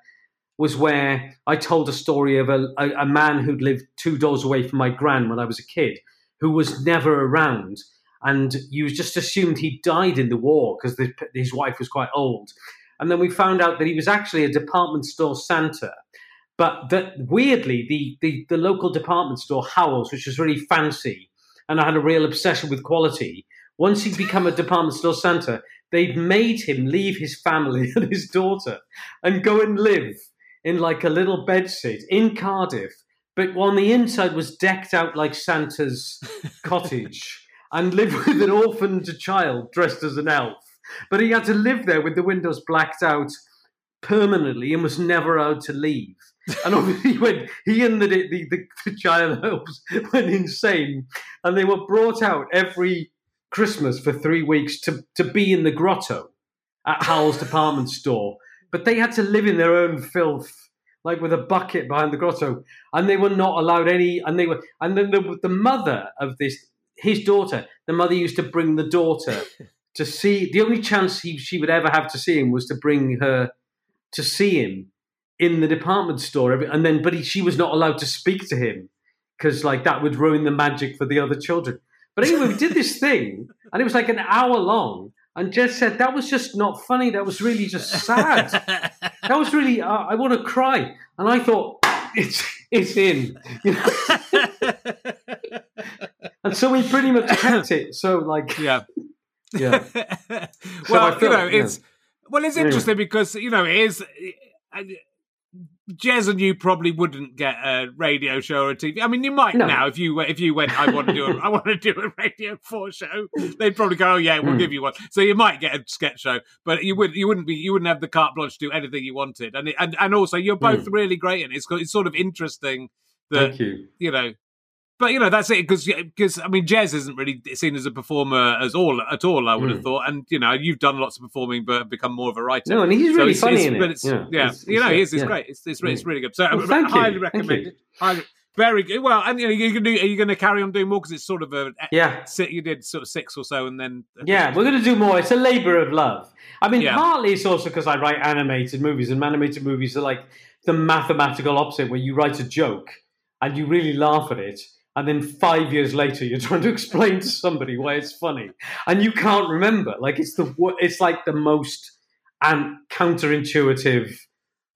was where I told a story of a, a, a man who'd lived two doors away from my gran when I was a kid, who was never around, and you just assumed he died in the war because his wife was quite old, and then we found out that he was actually a department store Santa. But that weirdly, the, the, the local department store, Howells, which was really fancy, and I had a real obsession with quality. Once he'd become a department store Santa, they'd made him leave his family and his daughter and go and live in like a little bedsit in Cardiff, but on the inside was decked out like Santa's cottage and lived with an orphaned child dressed as an elf. But he had to live there with the windows blacked out permanently and was never allowed to leave. And obviously, when he and the, the, the, the child elves went insane, and they were brought out every Christmas for three weeks to, to be in the grotto at Howell's department store. But they had to live in their own filth, like with a bucket behind the grotto, and they were not allowed any. And they were, and then the, the mother of this, his daughter, the mother used to bring the daughter to see. The only chance he, she would ever have to see him was to bring her to see him in the department store, and then but he, she was not allowed to speak to him because like that would ruin the magic for the other children. But anyway, we did this thing, and it was like an hour long. And Jez said that was just not funny. That was really just sad. that was really. Uh, I want to cry. And I thought it's it's in. You know? and so we pretty much kept it. So like yeah. yeah. well, I you know, felt, yeah. it's well, it's Anyway. interesting because you know it is. uh, Jez and you probably wouldn't get a radio show or a TV. I mean, you might No. now if you if you went. I want to do a I want to do a Radio Four show. They'd probably go, oh yeah, we'll Hmm. give you one. So you might get a sketch show, but you would you wouldn't be you wouldn't have the carte blanche to do anything you wanted. And it, and and also you're both really great, and it's it's sort of interesting that Thank you. you know. But you know that's it because because I mean Jez isn't really seen as a performer as all at all. I would have Mm. thought, and you know you've done lots of performing, but become more of a writer. No, and he's really it's- funny it. But it's, yeah, it's- you know, he is. It's yeah. great. It's, it's, it's Mm. really good. So Well, thank you. highly you. it. Highly, very good. Well, and you know, you can do. Are you going to carry on doing more because it's sort of a Yeah. you did sort of six or so, and then Yeah, we're going to do more. It's a labor of love. I mean, Yeah. partly it's also because I write animated movies, and animated movies are like the mathematical opposite, where you write a joke and you really laugh at it, and then five years later you're trying to explain to somebody why it's funny, and you can't remember. Like it's the it's like the most and counterintuitive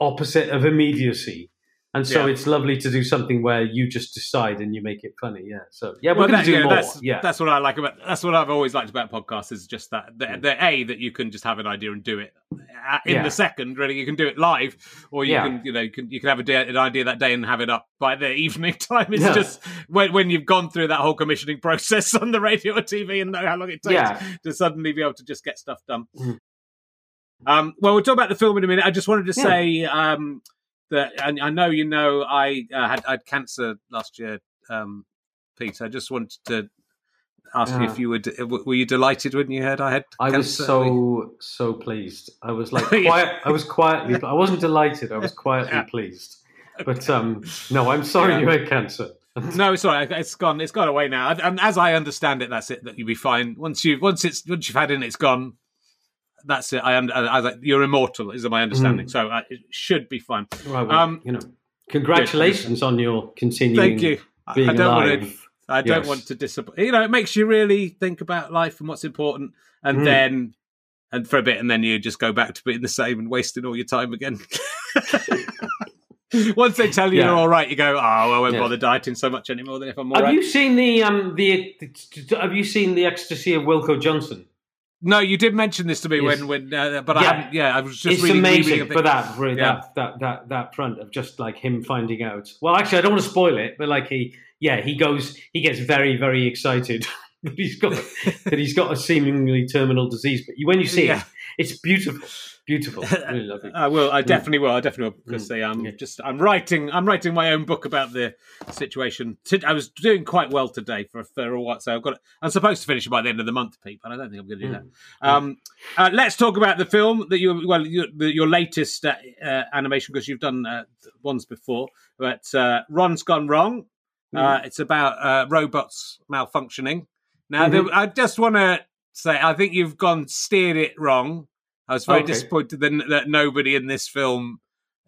opposite of immediacy. And so Yeah. it's lovely to do something where you just decide and you make it funny. Yeah. So yeah, we're Well, going to do yeah, more. that's yeah. that's what I like about. That's what I've always liked about podcasts is just that the, Mm. the a that you can just have an idea and do it uh, in Yeah. the second. Really, you can do it live, or you can you know you can you can have a day, an idea that day and have it up by the evening time. It's just when when you've gone through that whole commissioning process on the radio or TV and know how long it takes to suddenly be able to just get stuff done. Mhm. Um, well, we'll talk about the film in a minute. I just wanted to say um, that, and I know you know, I uh, had I had cancer last year, um, Peter. I just wanted to ask you if you would were you delighted when you heard I had I was so so pleased. I was like quiet. I was quietly. I wasn't delighted. I was quietly Yeah. pleased. But um, no, I'm sorry Yeah. you had cancer. No, it's all right. It's gone. It's gone away now. And as I understand it, that's it. That you'll be fine once you once it's once you've had it, it's gone. That's it. I, am, I, I you're immortal, is my understanding. Mm. So uh, it should be fine. Right, well, Um, you know, congratulations on your continuing Thank you. I- I don't alive. want to. I don't Yes. want to disappoint. You know, it makes you really think about life and what's important, and Mm. then and for a bit, and then you just go back to being the same and wasting all your time again. Once they tell you Yeah. you're all right, you go, "Oh, I won't Yes. bother dieting so much anymore than if I'm all Have right." you seen the um the, the Have you seen the ecstasy of Wilko Johnson? No, you did mention this to me Yes. when when, uh, but I Yeah. haven't. Yeah, I was just it's reading, amazing that, for Yeah. that, that that that front of just like him finding out. Well, actually, I don't want to spoil it, but like he, yeah, he goes, he gets very, very excited that he's got that he's got a seemingly terminal disease. But when you see Yeah. it, it's beautiful, beautiful. Really lovely. I will. I definitely will. I definitely will because Mm. they, um, Yeah. just I'm writing. I'm writing my own book about the situation. I was doing quite well today for for a while, so I've got. I'm supposed to finish it by the end of the month, Pete, but I don't think I'm going to do that. Mm. Um, uh, let's talk about the film that you well your, your latest uh, uh, animation because you've done uh, ones before, but uh, Ron's gone wrong. Uh, it's about uh, robots malfunctioning. Now, Mhm. there, I just want to say, I think you've gone steered it wrong. I was very Okay. disappointed that, that nobody in this film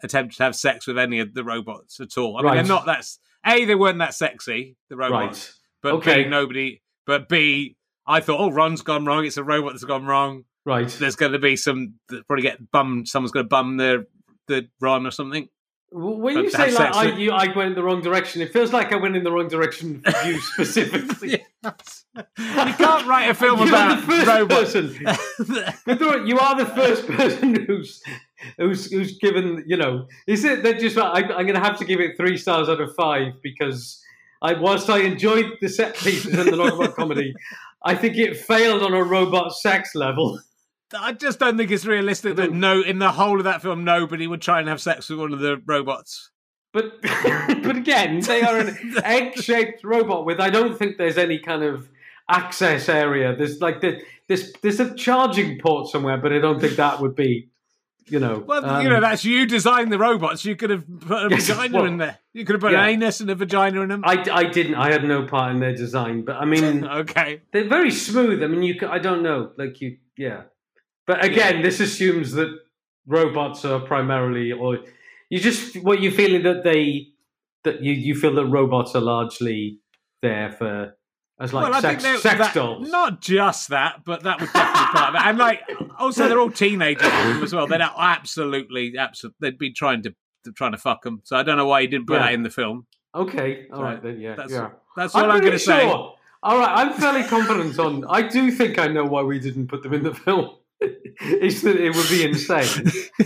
attempted to have sex with any of the robots at all. I mean, they're not that. A, they weren't that sexy, the robots. right, But Okay. B, nobody. But B, I thought, oh, Ron's gone wrong. It's a robot that's gone wrong. right. There's going to be some probably get bummed. Someone's going to bum the the Ron or something. W- When you say like I, you, I went in the wrong direction, it feels like I went in the wrong direction for you specifically. you can't write a film You're about the first robots. person. You are the first person who's who's who's given. You know, is it that just? I, I'm going to have to give it three stars out of five because I, whilst I enjoyed the set pieces and the robot comedy, I think it failed on a robot sex level. I just don't think it's realistic that no, in the whole of that film, nobody would try and have sex with one of the robots. But but again, they are an egg-shaped robot with. I don't think there's any kind of access area. There's like the, there's there's a charging port somewhere, but I don't think that would be. You know, Well, um, you know, that's you designed the robots. You could have put a Yes, vagina well, in there. You could have put yeah. an anus and a vagina in them. I, I didn't. I had no part in their design, but I mean, okay. they're very smooth. I mean, you. I don't know, like you. Yeah, but again, this assumes that robots are primarily, or you just what you feeling that they that you you feel that robots are largely there for as like well, I sex, sex that, dolls. Not just that, but that would definitely part of it. And like, also, they're all teenagers as well. They're absolutely, absolutely. They'd be trying to, to trying to fuck them. So I don't know why you didn't put Yeah. that in the film. okay, all So right then. Yeah, that's- yeah. That's all I'm, pretty going to say. sure. All right, I'm fairly confident on. I do think I know why we didn't put them in the film. it's that it would be insane.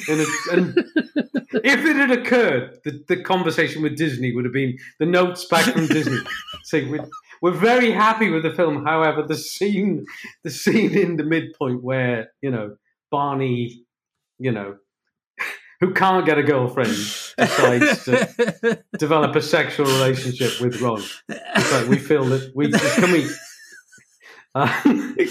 and, it, and if it had occurred, the, the conversation with Disney would have been the notes back from Disney saying we're, we're very happy with the film. However, the scene, the scene in the midpoint where you know Barney, you know, who can't get a girlfriend, decides to develop a sexual relationship with Ron. It's like we feel that we can we. Uh,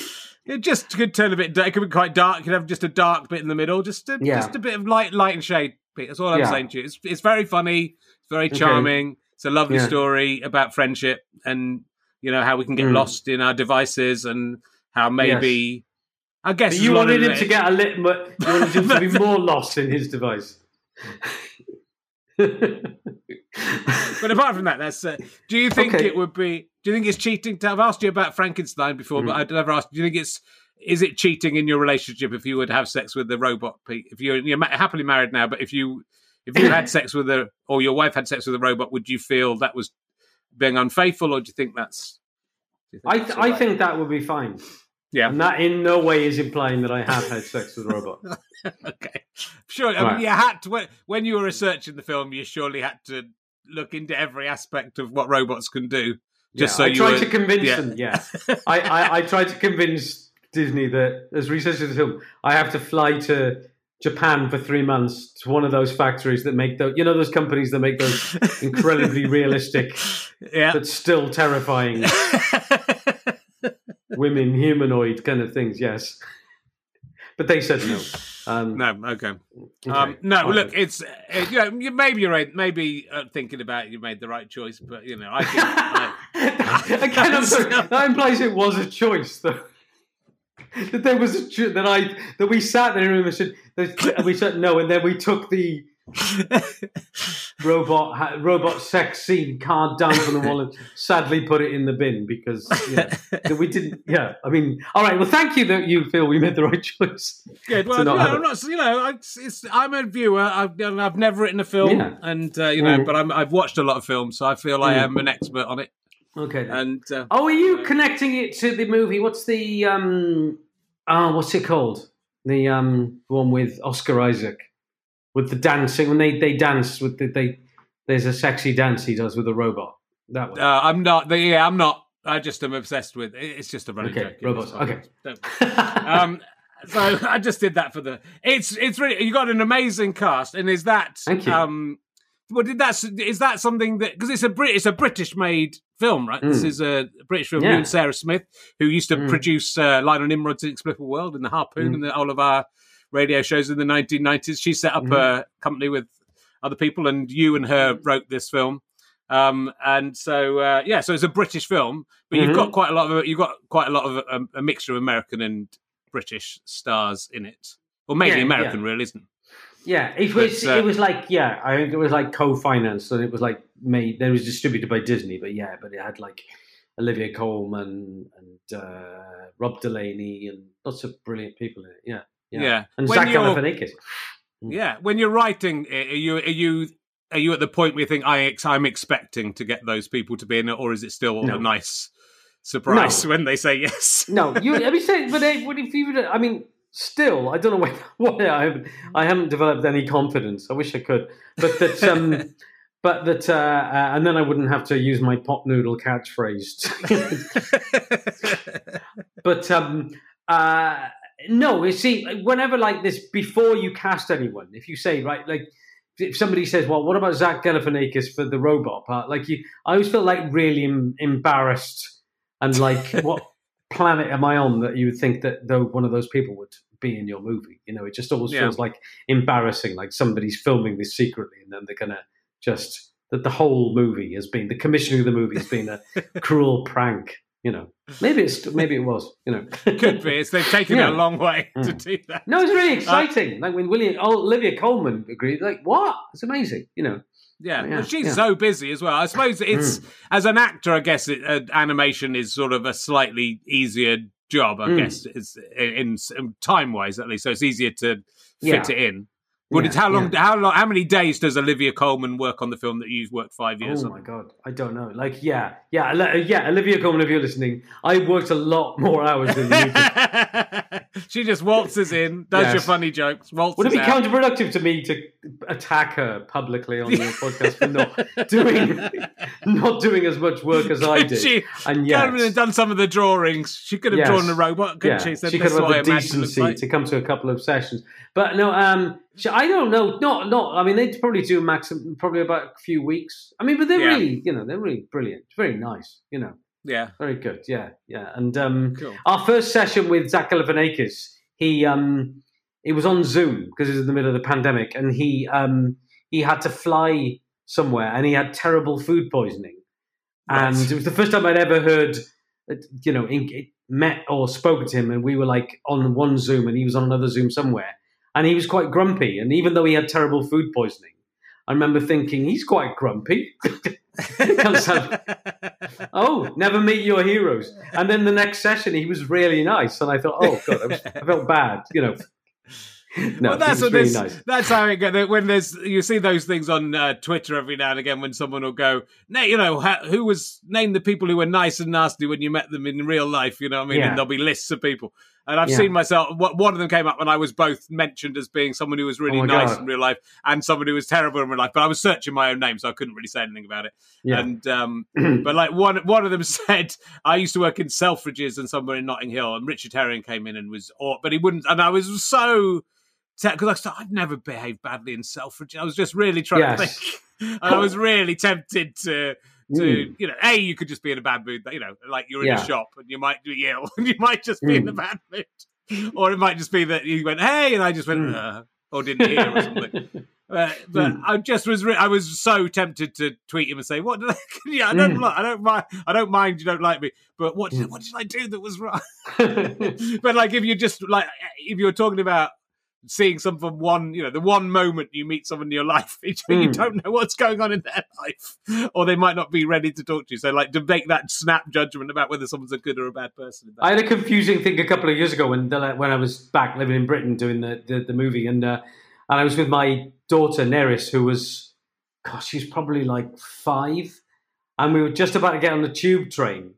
It just could turn a bit. Dark. It could be quite dark. You could have just a dark bit in the middle, just a, Yeah. just a bit of light, light and shade. Pete. That's all I'm Yeah. saying to you. It's it's very funny. It's very Okay. charming. It's a lovely Yeah. story about friendship and you know how we can get Mm. lost in our devices and how maybe. I guess But you wanted him to get a little, you wanted him to be more lost in his device. But apart from that, that's. Uh, do you think Okay. it would be? Do you think it's cheating? To, I've asked you about Frankenstein before, but Mm. I've never asked. Do you think it's? Is it cheating in your relationship if you would have sex with the robot? Pete? If you're you're ma- happily married now, but if you if you had sex with a or your wife had sex with a robot, would you feel that was being unfaithful, or do you think that's? you think I, that's I right? think that would be fine. Yeah. And that in no way is implying that I have had sex with a robot. okay, sure. I Right. mean, you had to when, when you were researching the film, you surely had to look into every aspect of what robots can do. Just Yeah, so I you tried were- to convince yeah. them. Yeah, I, I, I tried to convince Disney that as researcher of the film, I have to fly to Japan for three months to one of those factories that make those, you know, those companies that make those incredibly realistic yeah. but still terrifying women humanoid kind of things. Yes, but they said no. Um, no, okay. okay. Um, no, All look, right. it's uh, you know, you- maybe you're right. Maybe uh, thinking about it, you made the right choice, but you know, I think. I- Again, I'm sorry. That implies it was a choice, though. that there was a that I that we sat there in a room and said that- and we said no, and then we took the robot robot sex scene card down from the wall and sadly put it in the bin because yeah, we didn't. Yeah, I mean, all right. Well, thank you that you feel we made the right choice. Good. Well, not you know, I'm not. You know, I, it's, I'm a viewer. I've, I've never written a film, Yeah. and uh, you know, Mm. but I'm, I've watched a lot of films, so I feel I Mm. am an expert on it. Okay. And uh, Oh, are you connecting it to the movie? What's the um? Oh, what's it called? The um one with Oscar Isaac, with the dancing when they they dance with the they. There's a sexy dance he does with a robot. That one. uh, I'm not. The, yeah, I'm not. I just am obsessed with. It's just a running Okay, joke. robots, okay. um, so I just did that for the. It's it's really you got an amazing cast, and is that Thank you. um. Well, did that is that something that because it's a Brit it's a British made film, right? This Mm. is a British film. Yeah. And Sarah Smith, who used to Mm. produce uh, Lionel Nimrod's Inexplicable World and The Harpoon Mm. and the, our radio shows in the 1990s. She set up Mhm. a company with other people, and you and her wrote this film. Um, and so uh, yeah, so it's a British film, but you've Mhm. got quite a lot of you've got quite a lot of um, a mixture of American and British stars in it, or mainly Yeah, American, really, isn't it? Yeah, it was. But, uh, it was like yeah, I think it was like co-financed, and it was like made. It was distributed by Disney, but yeah, but it had like Olivia Colman and uh, Rob Delaney and lots of brilliant people in it. Yeah, yeah, Yeah. and When Zach you're- Galifianakis. Yeah, when you're writing, are you are you are you at the point where you think I I'm expecting to get those people to be in it, or is it still No. a nice surprise No. when they say yes? No, you. I mean, say, but they, if you? would- I mean, still, I don't know why. why I haven't. I haven't developed any confidence. I wish I could, but that. Um, but that, uh, uh, and then I wouldn't have to use my pot noodle catchphrase. but um, uh, no, you see, whenever like this, before you cast anyone, if you say right, like if somebody says, "Well, what about Zach Galifianakis for the robot part?" Like you, I always feel like really em- embarrassed and like, what planet am I on that you would think that though one of those people would be in your movie? You know, it just always Yeah. feels like embarrassing, like somebody's filming this secretly and then they're gonna just that the whole movie has been the commissioning of the movie has been a cruel prank. You know, maybe it's maybe it was. You know, Could be. It's, they've taken it a long way to Mm. do that. No, it's really exciting. like when William, oh, Olivia Colman agreed. Like what? It's amazing. You know. Yeah, Yeah, well, she's yeah. so busy as well. I suppose it's as an actor. I guess it, uh, animation is sort of a slightly easier job. I Mm. guess it's in, in time wise at least, so it's easier to fit Yeah. it in. But Yeah, it's how long? yeah. How long? How many days does Olivia Colman work on the film that you've worked five years Oh on? my god, I don't know. Like, yeah, yeah, yeah. Olivia Colman, if you're listening, I worked a lot more hours than you. she just waltzes in, does your funny jokes, waltzes Would it be out. counterproductive to me to attack her publicly on your podcast for not doing not doing as much work as I did? she and could have done some of the drawings. She could have Yes. drawn a robot, couldn't yeah, she? So she could have had the imagine it looks decency to come to a couple of sessions. But no, um, I don't know. Not, not. I mean, they'd probably do maximum, probably about a few weeks. I mean, but they're Yeah. really, you know, they're really brilliant. Very nice. You know, Yeah, very good. Yeah, yeah. And um, cool. our first session with Zach Galifianakis, he um, it was on Zoom because it was in the middle of the pandemic, and he um, he had to fly somewhere, and he had terrible food poisoning, and Right. it was the first time I'd ever heard, uh, you know, in, met or spoken to him, and we were like on one Zoom, and he was on another Zoom somewhere, and he was quite grumpy, and even though he had terrible food poisoning. I remember thinking he's quite grumpy. Oh, never meet your heroes. And then the next session, he was really nice, and I thought, oh god, I, was, I felt bad, you know. No, well, that's what really nice. that's how it goes. When there's you see those things on uh, Twitter every now and again when someone will go, "Na- you know, ha- who was name the people who were nice and nasty when you met them in real life. You know what I mean? Yeah. And there'll be lists of people. And I've Yeah. seen myself. One of them came up, and I was both mentioned as being someone who was really Oh nice God. in real life and someone who was terrible in real life. But I was searching my own name, so I couldn't really say anything about it. Yeah. And um, but like one one of them said, I used to work in Selfridges and somewhere in Notting Hill, and Richard Herring came in and was, aw- but he wouldn't, and I was so because I I'd never behaved badly in Selfridges. I was just really trying to think, and I was really tempted to. To Mm. you know, a you could just be in a bad mood. You know, like you're in Yeah. a shop and you might be ill, and you might just be in a Mm. bad mood, or it might just be that you went hey, and I just went Mm. uh, or didn't hear or something. Uh, but Mm. I just was re- I was so tempted to tweet him and say, "What did I? yeah, I don't Mm. like, I don't mind. I don't mind. You don't like me, but what did, Mm. what did I do that was wrong?" but like, if you just like, if you were talking about seeing some from one, you know, the one moment you meet someone in your life, you, you Mm. don't know what's going on in their life, or they might not be ready to talk to you. So, like, to make that snap judgment about whether someone's a good or a bad person. I had a confusing thing a couple of years ago when the- when I was back living in Britain doing the the, the movie, and uh, and I was with my daughter Neris, who was, gosh, she's probably like five, and we were just about to get on the tube train.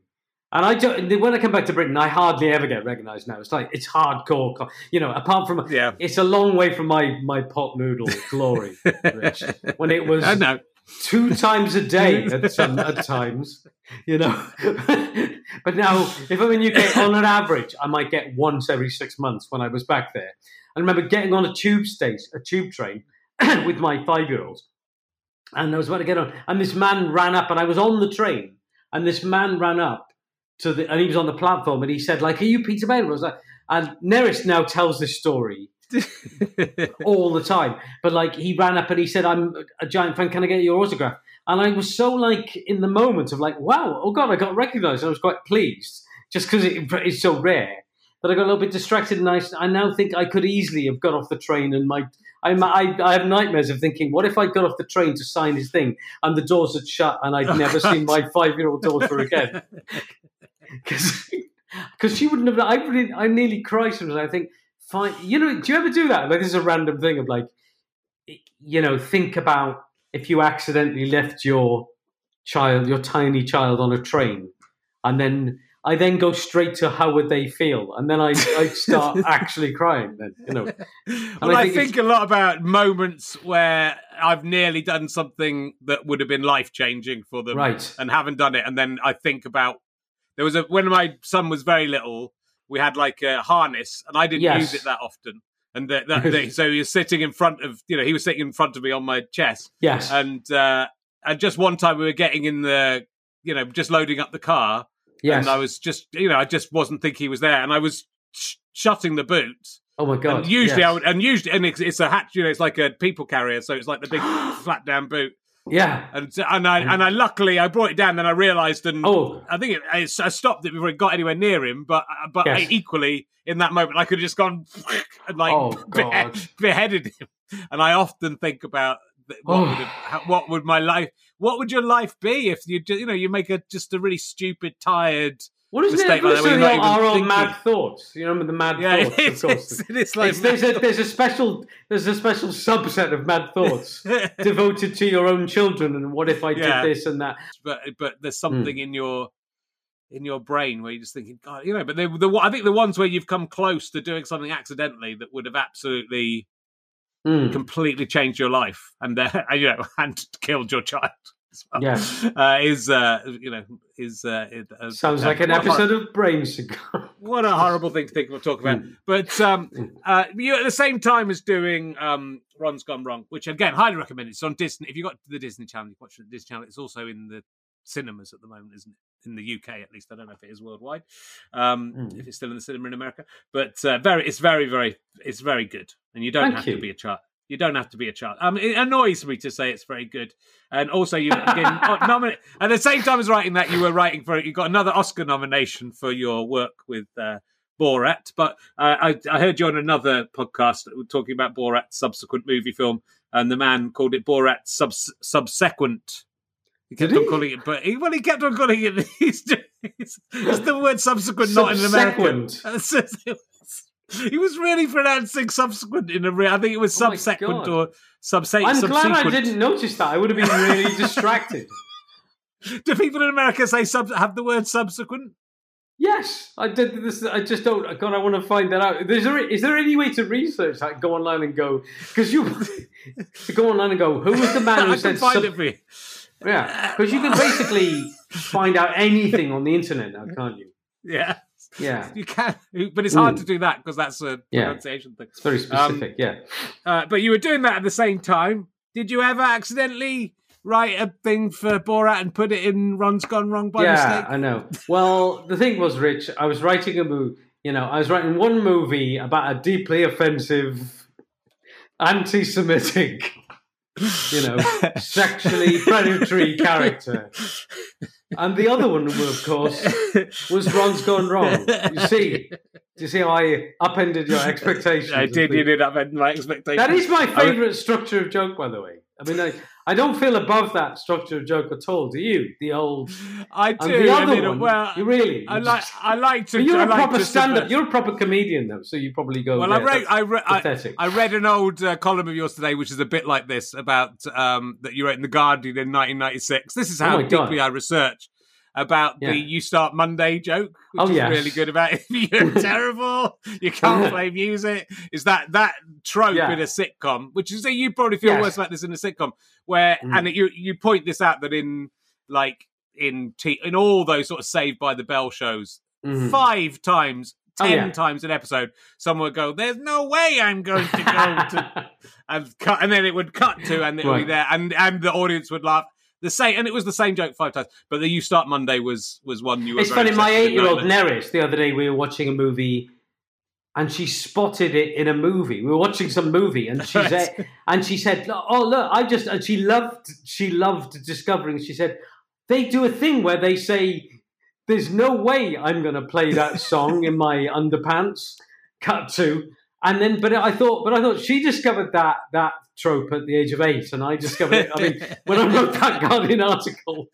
And I don't, when I come back to Britain, I hardly ever get recognised now. It's like it's hardcore, you know. Apart from yeah. it's a long way from my my pot noodle glory, Rich. When it was two times a day at some at times, you know. but now, if I'm in UK, on an average, I might get once every six months when I was back there. I remember getting on a tube station, a tube train, with my five year old, and I was about to get on, and this man ran up, and I was on the train, and this man ran up to the, and he was on the platform, and he said, like, "Are you Peter Bailey?" I was like, and Neris now tells this story all the time. But like he ran up and he said, "I'm a giant fan. Can I get your autograph?" And I was so like in the moment of like, "Wow, oh god, I got recognised." I was quite pleased just because it, it's so rare that I got a little bit distracted. And I, I now think I could easily have got off the train and my. I, I, I have nightmares of thinking, what if I got off the train to sign his thing and the doors had shut and I'd never seen my five year old daughter again? Because she wouldn't have. I really, I nearly cried sometimes. I think fine. You know, do you ever do that? Like this is a random thing of like, you know, think about if you accidentally left your child, your tiny child, on a train, and then I then go straight to how would they feel, and then I, I start actually crying. Then you know. well, I think, I think a lot about moments where I've nearly done something that would have been life changing for them, right, and haven't done it, and then I think about there was a when my son was very little we had like a harness, and I didn't yes. use it that often. And that, that so he was sitting in front of you know he was sitting in front of me on my chest. Yes, and uh, and just one time we were getting in the you know just loading up the car. Yes, and I was just you know I just wasn't thinking he was there, and I was sh- shutting the boot. Oh my god! And usually yes. I would, and usually and it's, it's a hatch, you know, it's like a people carrier, so it's like the big flat down boot. Yeah, and and I and I luckily I brought it down. Then I realised, and oh, I think it, I, I stopped it before it got anywhere near him. But uh, but yes. I, equally in that moment, I could have just gone and like oh, behe- beheaded him. And I often think about what, oh. would have, what would my life, what would your life be if you you know you make a just a really stupid, tired what is it? Like that, our own mad thoughts. You remember the mad yeah, thoughts? It, of course. It is like there's a there's a special there's a special subset of mad thoughts devoted to your own children and what if I yeah. did this and that. But but there's something mm. in your in your brain where you're just thinking, God, you know. But the, the I think the ones where you've come close to doing something accidentally that would have absolutely mm. completely changed your life and uh, you know and killed your child well. Yeah, uh, is uh, you know is uh, uh sounds like an episode hor- of Brain Cigar. what a horrible thing to think we'll talk about. Mm. But um, mm. uh, you at the same time as doing um, Ron's Gone Wrong, which again highly recommend. It's on Disney. If you got the Disney Channel, you watch the Disney Channel. It's also in the cinemas at the moment, isn't it? In the UK, at least. I don't know if it is worldwide. Um, mm. If it's still in the cinema in America, but uh, very, it's very, very, it's very good, and you don't Thank have you. to be a child. You don't have to be a child. Um, it annoys me to say it's very good. And also, you again nominate at the same time as writing that, you were writing for it, you got another Oscar nomination for your work with uh, Borat. But uh, I, I, heard you on another podcast talking about Borat's subsequent movie film, and the man called it Borat subs- subsequent. He kept Did on he? calling it, but he, well, he kept on calling it. He's, it's, it's the word subsequent, not in American. He was really pronouncing subsequent in a real. I think it was oh subsequent or subsequent. I'm glad I didn't notice that. I would have been really distracted. Do people in America say sub have the word subsequent? Yes, I did this. I just don't. God, I want to find that out. Is there is there any way to research that? Go online and go because you go online and go. Who was the man who said? Find sub- it for you. Yeah, because you can basically find out anything on the internet now, can't you? Yeah. Yeah, you can, but it's hard to do that because that's a yeah. pronunciation thing. It's very specific. Um, yeah, uh, but you were doing that at the same time. Did you ever accidentally write a thing for Borat and put it in Ron's Gone Wrong by yeah, mistake? I know. Well, the thing was, Rich, I was writing a movie. You know, I was writing one movie about a deeply offensive, anti-Semitic, you know, sexually predatory character and the other one, of course, was Ron's Gone Wrong. You see, do you see how I upended your expectations? I did. You did upend my expectations. That is my favourite structure of joke, by the way. I mean, I, I don't feel above that structure of joke at all. Do you? The old. I do. And the other I mean, one, well, you really. I like. I like to. you're I a like proper stand-up. You're a proper comedian, though. So you probably go. Well, yeah, I read. I, re- I, I, read an old uh, column of yours today, which is a bit like this about um, that you wrote in the Guardian in 1996. This is oh how oh deeply God. I research. About Yeah. the "You Start Monday" joke, which Oh, is yes. really good about if you're terrible, you can't play music. Is that that trope Yeah. in a sitcom? Which is a you probably feel Yes. worse about this in a sitcom, where Mm. and you you point this out that in like in t- in all those sort of Saved by the Bell shows, Mhm. five times. Oh, Ten yeah. times an episode, someone would go, "There's no way I'm going to go to and cut, and then it would cut to, and it would be there, and and the audience would laugh the same, and it was the same joke five times. But the "You Start Monday" was was one you were. It's funny. My eight-year-old no, Neris, the other day, we were watching a movie, and she spotted it in a movie. We were watching some movie, and she said, and she said, "Oh look, I just," and she loved, she loved discovering. She said, "They do a thing where they say." There's no way I'm going to play that song in my underpants. Cut to, and then, but I thought, but I thought she discovered that that trope at the age of eight, and I discovered it. I mean, when I wrote that Guardian article,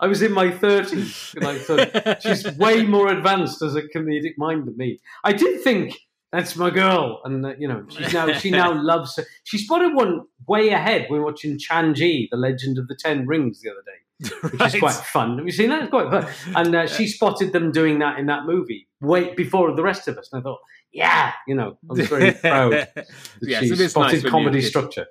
I was in my thirties, I thought she's way more advanced as a comedic mind than me. I did think that's my girl, and uh, you know, she's now she now loves. She spotted one way ahead. We were watching Shang-Chi, The Legend of the Ten Rings, the other day, which is quite fun. Have you seen that? It's quite fun. And uh, she spotted them doing that in that movie way before the rest of us, and I thought, yeah, you know, I was very proud that yes, she spotted nice comedy structure.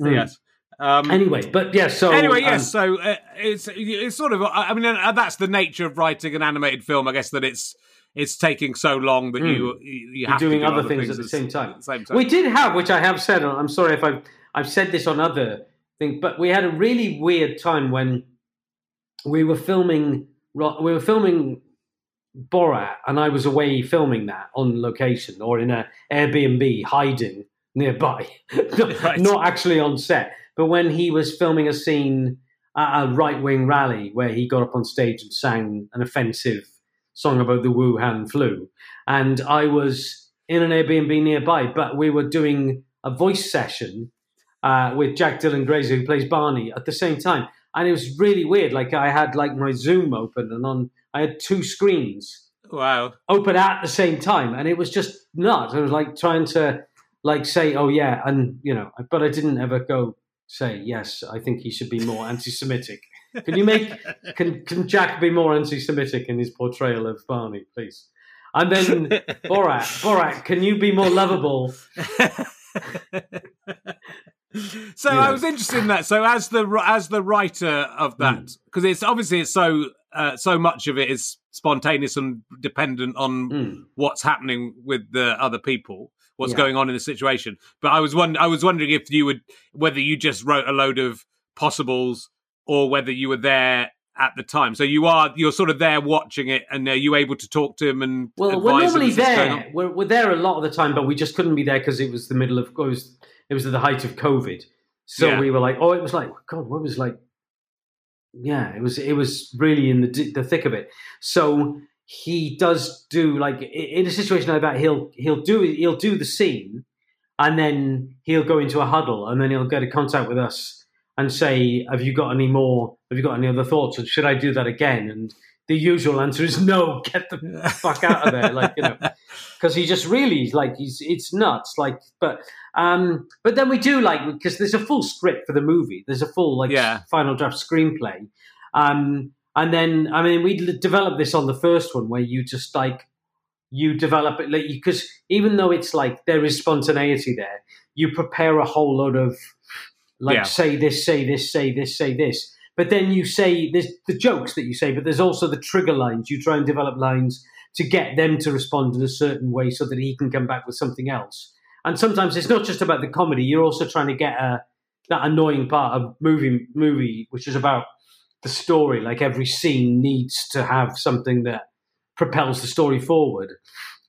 Mm. Yes. Um, Anyway, but yeah, so anyway, um, yes. So uh, it's it's sort of. I mean, uh, that's the nature of writing an animated film. I guess that it's it's taking so long that Mm. you you, you You're have doing to do other things at the same time. Same time. We did have, which I have said. I'm sorry if I've I've said this on other things, but we had a really weird time when we were filming. We were filming Borat, and I was away filming that on location or in a Airbnb, hiding nearby, not, Right. not actually on set. But when he was filming a scene at a right wing rally where he got up on stage and sang an offensive song about the Wuhan flu, and I was in an Airbnb nearby, but we were doing a voice session uh, with Jack Dylan Grazer, who plays Barney, at the same time, and it was really weird. Like I had like my Zoom open, and on I had two screens Wow. open at the same time, and it was just nuts. I was like trying to like say, "Oh yeah," and you know, but I didn't ever go say, "Yes, I think he should be more anti-Semitic." Can you make can can Jack be more anti-Semitic in his portrayal of Barney, please? And then Borat, Borat, can you be more lovable? so You I was interested in that. So as the as the writer of that, Mm. because it's obviously it's so uh, so much of it is spontaneous and dependent on Mm. what's happening with the other people, what's Yeah. going on in the situation. But I was one, I was wondering if you would whether you just wrote a load of possibles or whether you were there at the time. So you are you're sort of there watching it, and are you able to talk to him and Well, advise we're normally as it's going on? there. We're, we're there a lot of the time, but we just couldn't be there because it was the middle of it was it was at the height of COVID. So Yeah. we were like, oh, it was like God, what was like? Yeah, it was it was really in the the thick of it. So he does do like in a situation like that, he'll he'll do he'll do the scene, and then he'll go into a huddle, and then he'll get in contact with us and say, "Have you got any more? Have you got any other thoughts? And should I do that again?" And the usual answer is no. Get the fuck out of there, like you know, because he just really like he's it's nuts. Like, but um, but then we do like because there's a full script for the movie. There's a full like Yeah. final draft screenplay. Um, and then I mean we developed this on the first one where you just like you develop it like because even though it's like there is spontaneity there, you prepare a whole lot of like Yeah. say this, say this, say this, say this. But then you say there's the jokes that you say, but there's also the trigger lines. You try and develop lines to get them to respond in a certain way so that he can come back with something else. And sometimes it's not just about the comedy. You're also trying to get a that annoying part of movie movie, which is about the story. Like every scene needs to have something that propels the story forward.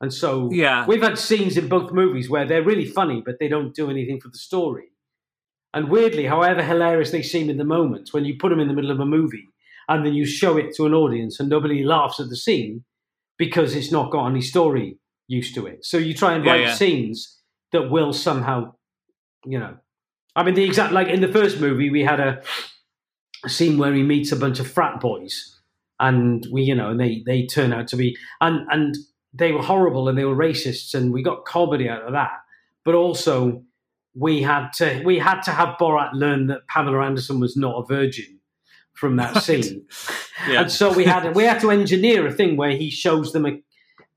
And so Yeah. we've had scenes in both movies where they're really funny, but they don't do anything for the story. And weirdly, however hilarious they seem in the moment, when you put them in the middle of a movie and then you show it to an audience and nobody laughs at the scene because it's not got any story used to it. So you try and Yeah, write yeah. scenes that will somehow, you know. I mean, the exact, like in the first movie, we had a, a scene where he meets a bunch of frat boys and we, you know, and they, they turn out to be, and, and they were horrible and they were racists and we got comedy out of that. But also, we had to we had to have Borat learn that Pamela Anderson was not a virgin, from that scene. Yeah. And so we had we had to engineer a thing where he shows them a,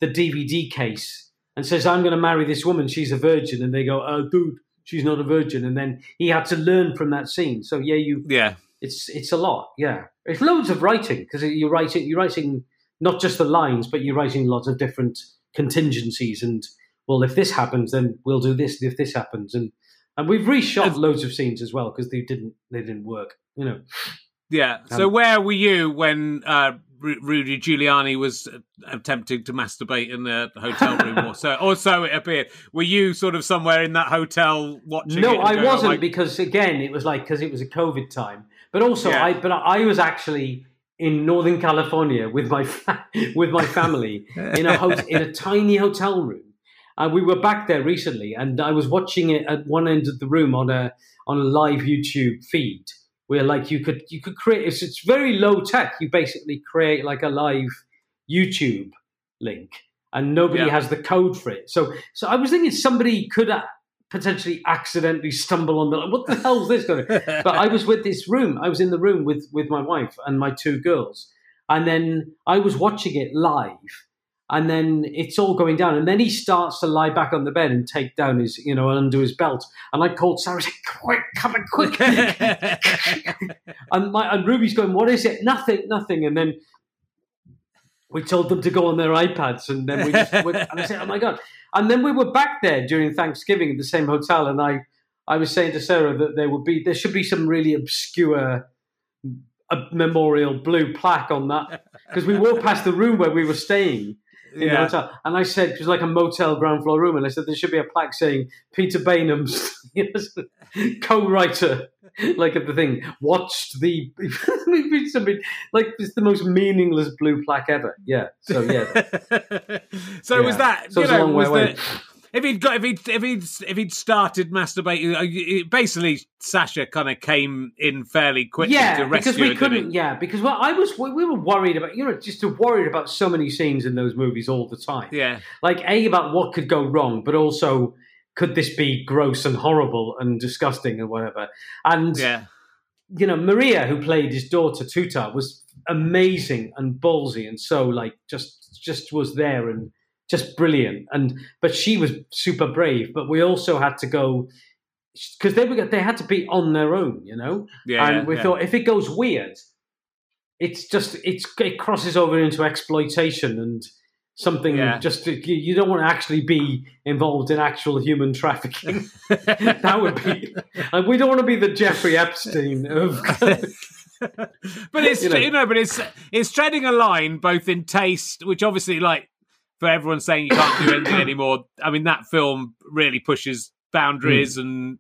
the DVD case and says, "I'm going to marry this woman. She's a virgin," and they go, "Oh, dude, she's not a virgin." And then he had to learn from that scene. So yeah, you yeah. it's it's a lot. Yeah, it's loads of writing because you're writing you're writing not just the lines, but you're writing lots of different contingencies and well, if this happens, then we'll do this. If this happens, and and we've reshot And- loads of scenes as well because they didn't they didn't work. You know, Yeah. So Um, where were you when uh, Rudy Giuliani was uh, attempting to masturbate in the hotel room, or so, or so it appeared? Were you sort of somewhere in that hotel watching? no, I wasn't my- because again, it was like because it was a COVID time, but also Yeah. I but I was actually in Northern California with my fa- with my family in a hot in a tiny hotel room. And we were back there recently, and I was watching it at one end of the room on a on a live YouTube feed, where like you could you could create it's, it's very low tech. You basically create like a live YouTube link, and nobody Yeah. has the code for it. So so I was thinking somebody could uh, potentially accidentally stumble on the what the hell's this going? to but I was with this room. I was in the room with with my wife and my two girls, and then I was watching it live, and then it's all going down, and then he starts to lie back on the bed and take down his, you know, undo his belt, and I called Sarah, said, "Quick, come on, quick!" and my and Ruby's going, "What is it? Nothing, nothing," and then. We told them to go on their iPads, and then we just went, and I said, "Oh my god!" And then we were back there during Thanksgiving at the same hotel, and I, I was saying to Sarah that there would be there should be some really obscure a memorial blue plaque on that because we walked past the room where we were staying yeah. hotel, and I said it was like a motel ground floor room, and I said there should be a plaque saying Peter Baynham's co-writer, like of the thing, watched the something like it's the most meaningless blue plaque ever. Yeah, so yeah, so was that So you know long was the. If he'd got if he'd if he'd if he'd started masturbating, uh, basically Sacha kind of came in fairly quickly yeah, to rescue because we couldn't. Yeah, because well, I was we, we were worried about you know just worried about so many scenes in those movies all the time. Yeah, like a about what could go wrong, but also could this be gross and horrible and disgusting and whatever. And yeah, you know, Maria, who played his daughter Tutar, was amazing and ballsy and so like just just was there and just brilliant. And but she was super brave. But we also had to go because they were they had to be on their own, you know. yeah. and we yeah. thought if it goes weird, it's just it's it crosses over into exploitation and something Yeah. just you, you don't want to actually be involved in actual human trafficking. that would be and we don't want to be the Jeffrey Epstein of but it's You you know. know. but it's it's treading a line both in taste, which obviously like for everyone saying you can't do anything anymore. I mean that film really pushes boundaries and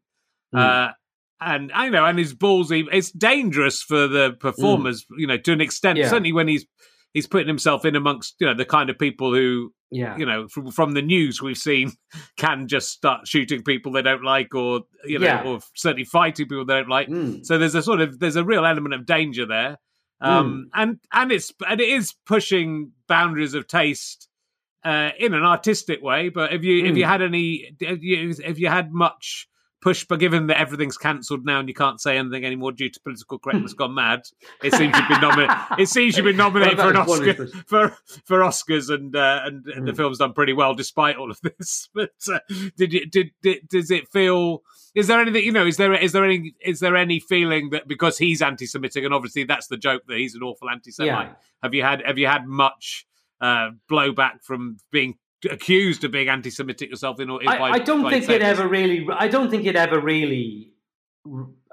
Mm. uh and I know and is ballsy. It's dangerous for the performers, you know, to an extent. Mm. Yeah. Certainly when he's he's putting himself in amongst you know the kind of people who yeah. you know from from the news we've seen can just start shooting people they don't like or you know Yeah. or certainly fighting people they don't like Mm. so there's a sort of there's a real element of danger there, um, and and it's and it is pushing boundaries of taste uh, in an artistic way. But if you if Mm. you had any if you, if you had much push, but given that everything's cancelled now and you can't say anything anymore due to political correctness gone mad, it seems you've been nominated. It seems you've been nominated for an that was one Oscar for for Oscars, and uh, and, and the Mm. film's done pretty well despite all of this. But uh, did you did, did does it feel? Is there anything you know? Is there is there any is there any feeling that because he's anti-Semitic and obviously that's the joke that he's an awful anti-Semite? Yeah. Have you had have you had much uh, blowback from being accused of being anti-Semitic yourself? In, in I, by- I don't think it ever really. I don't think it ever really.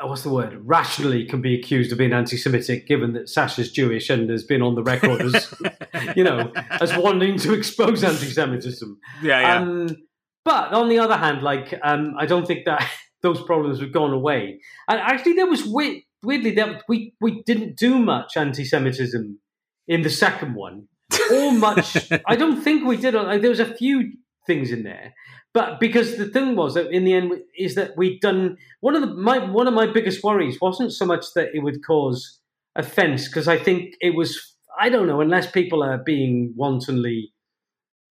What's the word? Rationally, can be accused of being anti-Semitic, given that Sacha's Jewish and has been on the record as, you know, as wanting to expose anti-Semitism. Yeah, yeah, Um, but on the other hand, like um, I don't think that those problems have gone away. And actually, there was weird, weirdly that we we didn't do much anti-Semitism in the second one, or much. I don't think we did. Like, there was a few things in there, but because the thing was that in the end is that we'd done one of the my one of my biggest worries wasn't so much that it would cause offence because I think it was I don't know unless people are being wantonly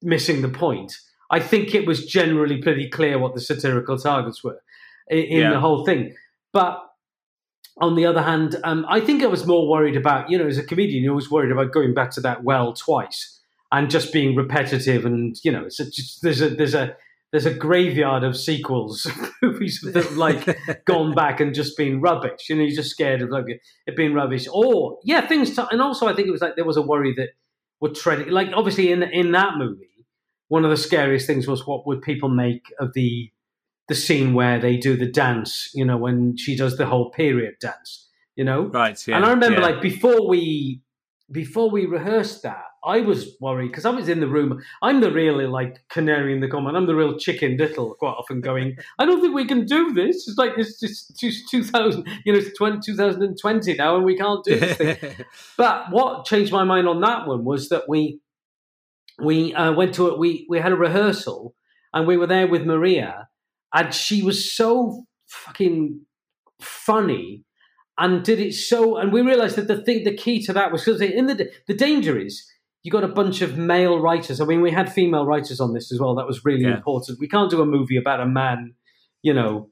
missing the point. I think it was generally pretty clear what the satirical targets were in, in Yeah. the whole thing. But on the other hand, um, I think I was more worried about, you know, as a comedian, you're always worried about going back to that well twice and just being repetitive. And you know, it's a, just, there's a there's a there's a graveyard of sequels, movies that have like gone back and just been rubbish. You know, you're just scared of like it being rubbish. Or yeah, things. T- and also, I think it was like there was a worry that would tread like obviously in in that movie, one of the scariest things was what would people make of the the scene where they do the dance. You know, when she does the whole period dance. You know, right? Yeah, and I remember yeah. like before we before we rehearsed that, I was worried because I was in the room. I'm the really like canary in the common. I'm the real chicken little quite often going, I don't think we can do this. It's like it's just 2000, you know, it's 20, 2020 now and we can't do this thing. but what changed my mind on that one was that we we uh, went to it. We, we had a rehearsal and we were there with Maria and she was so fucking funny and did it so and we realized that the thing the key to that was because in the the danger is you got a bunch of male writers. I mean we had female writers on this as well. That was really Yeah. important. We can't do a movie about a man you know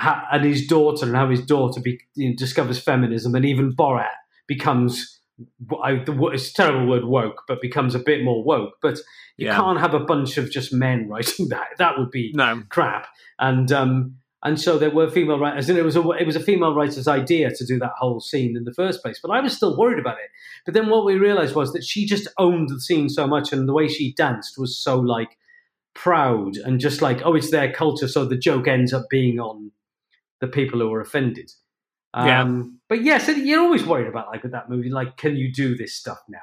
ha- and his daughter and how his daughter be, you know, discovers feminism and even borat becomes I, the, it's a terrible word woke but becomes a bit more woke but you Yeah. can't have a bunch of just men writing that that would be no, crap. And um, and so there were female writers, and it was a it was a female writer's idea to do that whole scene in the first place. But I was still worried about it. But then what we realized was that she just owned the scene so much, and the way she danced was so like proud and just like oh, it's their culture. So the joke ends up being on the people who were offended. Yeah. Um, but yes, and you're always worried about like with that movie, like can you do this stuff now?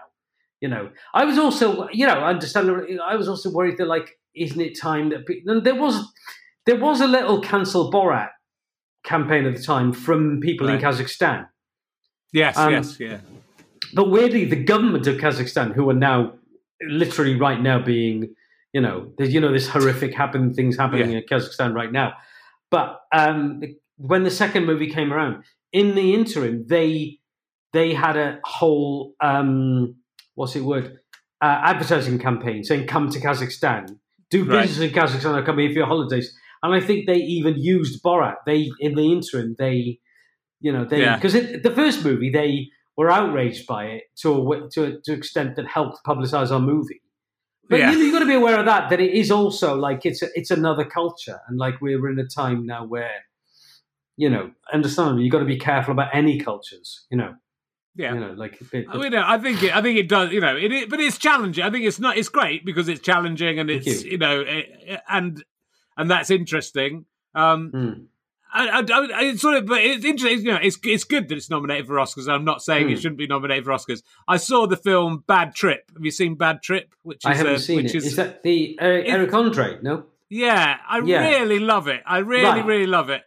You know, I was also, you know, understandably, I was also worried that like, isn't it time that and there was there was a little cancel Borat campaign at the time from people in Kazakhstan. yes, Um, yes, yeah, But weirdly, the government of Kazakhstan, who are now literally right now being, you know, there's you know this horrific happen things happening Yeah. in Kazakhstan right now. But um, when the second movie came around, in the interim, they they had a whole um, what's it word uh, advertising campaign saying "Come to Kazakhstan, do Right. business in Kazakhstan, or come here for your holidays." And I think they even used Borat. They in the interim they, you know, they Yeah. because the first movie they were outraged by it to a, to a, to extent that helped publicize our movie. But Yeah. you, you've got to be aware of that. That it is also like it's a, it's another culture, and like we're in a time now where, you know, understandably, you've got to be careful about any cultures. You know, yeah. you know, like it, I mean, I think it, I think it does. You know, it, it, but it's challenging. I think it's not. It's great because it's challenging and it's you. you. know, it, and and that's interesting. Um, mm, I, I, I, it's sort of, but it's interesting. You know, it's it's good that it's nominated for Oscars. I'm not saying it Hmm. shouldn't be nominated for Oscars. I saw the film Bad Trip. Have you seen Bad Trip? Which is I haven't uh, seen which it. Is, Is that the uh, Eric Andre? No, yeah, I Yeah. really love it. I really, Right. really love it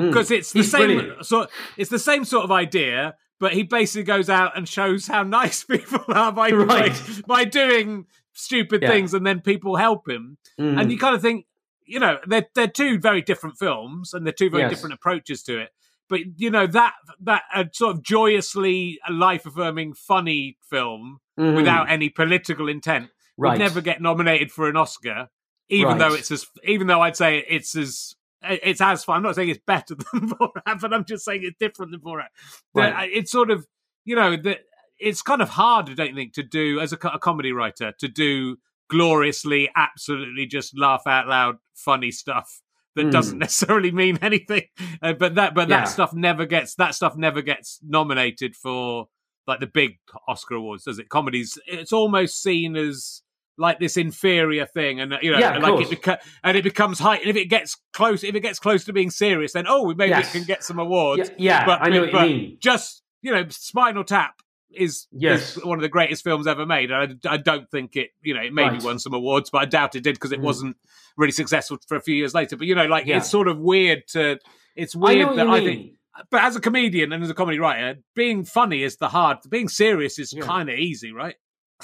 Mm. because it's the He's same brilliant. sort. It's the same sort of idea, but he basically goes out and shows how nice people are by Right. by, by doing stupid Yeah. things, and then people help him. Mm, And you kind of think, you know, they're they're two very different films, and they're two very Yes. different approaches to it. But you know that that uh, sort of joyously life affirming, funny film mhm, without any political intent right. would never get nominated for an Oscar, even Right. though it's as even though I'd say it's as it's as fun. I'm not saying it's better than Borat, but I'm just saying it's different than Borat. Right. It's sort of you know that it's kind of hard, I don't think, to do as a, a comedy writer to do gloriously, absolutely just laugh out loud, funny stuff that Hmm. doesn't necessarily mean anything. Uh, but that but Yeah. that stuff never gets that stuff never gets nominated for like the big Oscar awards, does it? Comedies, it's almost seen as like this inferior thing, and you know, Yeah, like course. it beca- and it becomes high. And if it gets close, if it gets close to being serious, then oh, we maybe Yes. it can get some awards. Yeah, yeah but- I know what but- you mean. Just you know, Spinal Tap is, Yes. is one of the greatest films ever made. And I, I don't think it, you know, it maybe Right. won some awards, but I doubt it did because it Mm. wasn't really successful for a few years later. But you know, like Yeah. it's sort of weird to. It's weird what that I think but as a comedian and as a comedy writer, being funny is the hard. Being serious is Yeah. kind of easy, right?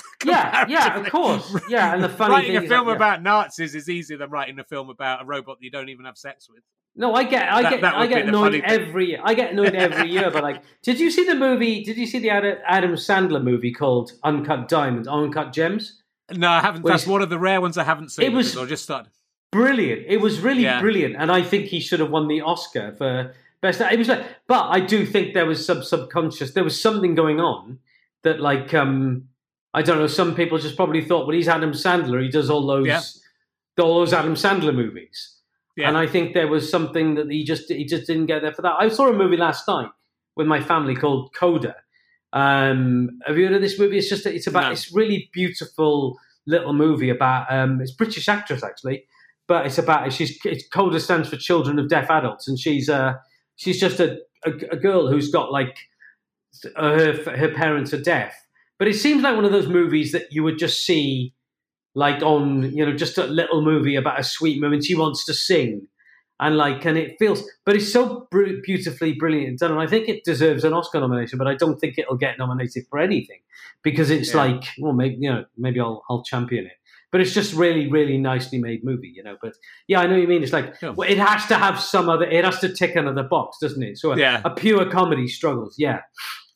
yeah, yeah, of course. Yeah, and the funny writing thing a is film yeah. about Nazis is easier than writing a film about a robot that you don't even have sex with. No, I get, I That- get, that I get annoyed funny thing. every year. I get annoyed every year. But like, did you see the movie? Did you see the Adam Sandler movie called Uncut Diamonds, Uncut Gems? No, I haven't. That's one of the rare ones I haven't seen. It was- I just started. Brilliant. It was really Yeah. brilliant, and I think he should have won the Oscar for best. It was like, but I do think there was some subconscious. There was something going on that, like, um, I don't know. Some people just probably thought, well, he's Adam Sandler. He does all those, Yeah. all those Adam Sandler movies. Yeah. And I think there was something that he just he just didn't get there for that. I saw a movie last night with my family called Coda. Um, have you heard of this movie? It's just it's about No. it's really beautiful little movie about um, it's British actress actually, but it's about she's it's Coda stands for Children of Deaf Adults, and she's uh she's just a a, a girl who's got like uh, her her parents are deaf, but it seems like one of those movies that you would just see like on you know just a little movie about a sweet moment she wants to sing and like and it feels but it's so br- beautifully brilliant done and i think it deserves an oscar nomination but i don't think it'll get nominated for anything because it's Yeah. like well maybe you know maybe i'll i'll champion it but it's just really really nicely made movie you know but yeah i know what you mean it's like Yeah. well, it has to have some other it has to tick another box doesn't it so a, Yeah. a pure comedy struggles yeah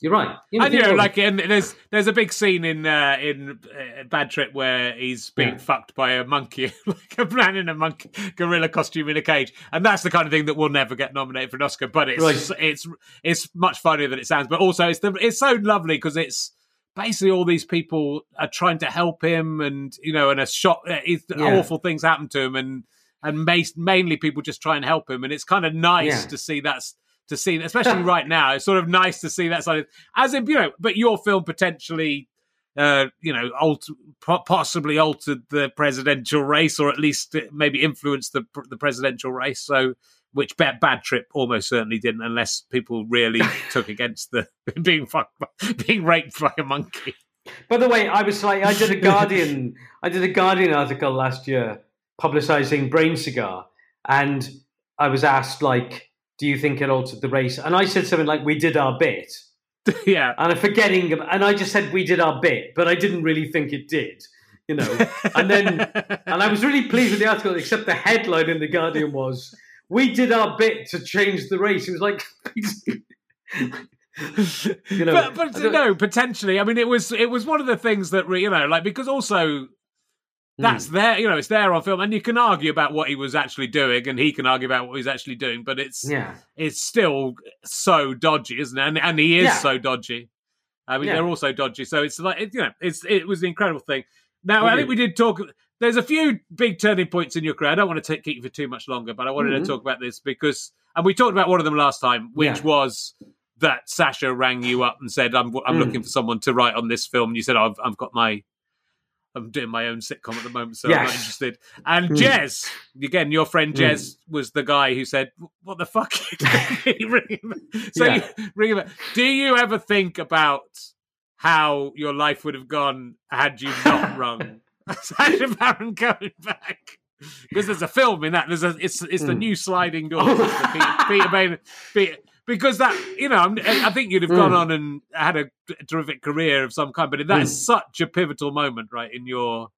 you're right You And you know, like, and there's there's a big scene in uh, in uh, Bad Trip where he's being Yeah. fucked by a monkey, like a man in a monkey gorilla costume in a cage, and that's the kind of thing that will never get nominated for an Oscar. But it's Right. it's it's much funnier than it sounds. But also, it's the it's so lovely because it's basically all these people are trying to help him, and you know, and a shot, uh, Yeah. awful things happen to him, and and mainly people just try and help him, and it's kind of nice Yeah. to see that's to see, especially right now. It's sort of nice to see that side, of, as in you know, but your film potentially. Uh, you know, alter, possibly altered the presidential race, or at least maybe influenced the the presidential race. So, which bad, bad trip almost certainly didn't, unless people really took against the being fucked, by, being raped by a monkey. By the way, I was like, I did a Guardian, I did a Guardian article last year publicising Brain Cigar, and I was asked like, "Do you think it altered the race?" And I said something like, "We did our bit," yeah, and I'm forgetting, and I just said we did our bit, but I didn't really think it did, you know. And then, and I was really pleased with the article, except the headline in the Guardian was, "We did our bit to change the race." It was like. You know, but, but no, potentially. I mean, it was it was one of the things that you know, like because also that's Hmm. there, you know, it's there on film, and you can argue about what he was actually doing, and he can argue about what he's actually doing, but it's yeah, it's still so dodgy, isn't it? And, and he is Yeah. so dodgy. I mean, Yeah. they're also dodgy, so it's like it, you know, it's it was an incredible thing. Now, I I think we did talk. There's a few big turning points in your career. I don't want to take, keep you for too much longer, but I wanted Mhm. to talk about this because, and we talked about one of them last time, which was that Sacha rang you up and said, "I'm I'm Mm. looking for someone to write on this film." And you said, "I've I've got my." I'm doing my own sitcom at the moment, so I'm not interested. And Mm. Jez, again, your friend Mm. Jez was the guy who said, "What the fuck?" are you doing?" You ring him. So Yeah. you ring him. Do you ever think about how your life would have gone had you not rung Sacha Baron Cohen back? Because there's a film in that. There's a. It's it's the Mm. new sliding door. Peter, Peter Bain. Peter, because that you know, I'm- I think you'd have gone Mm. on and had a terrific career of some kind. But that is such a pivotal moment, right, in your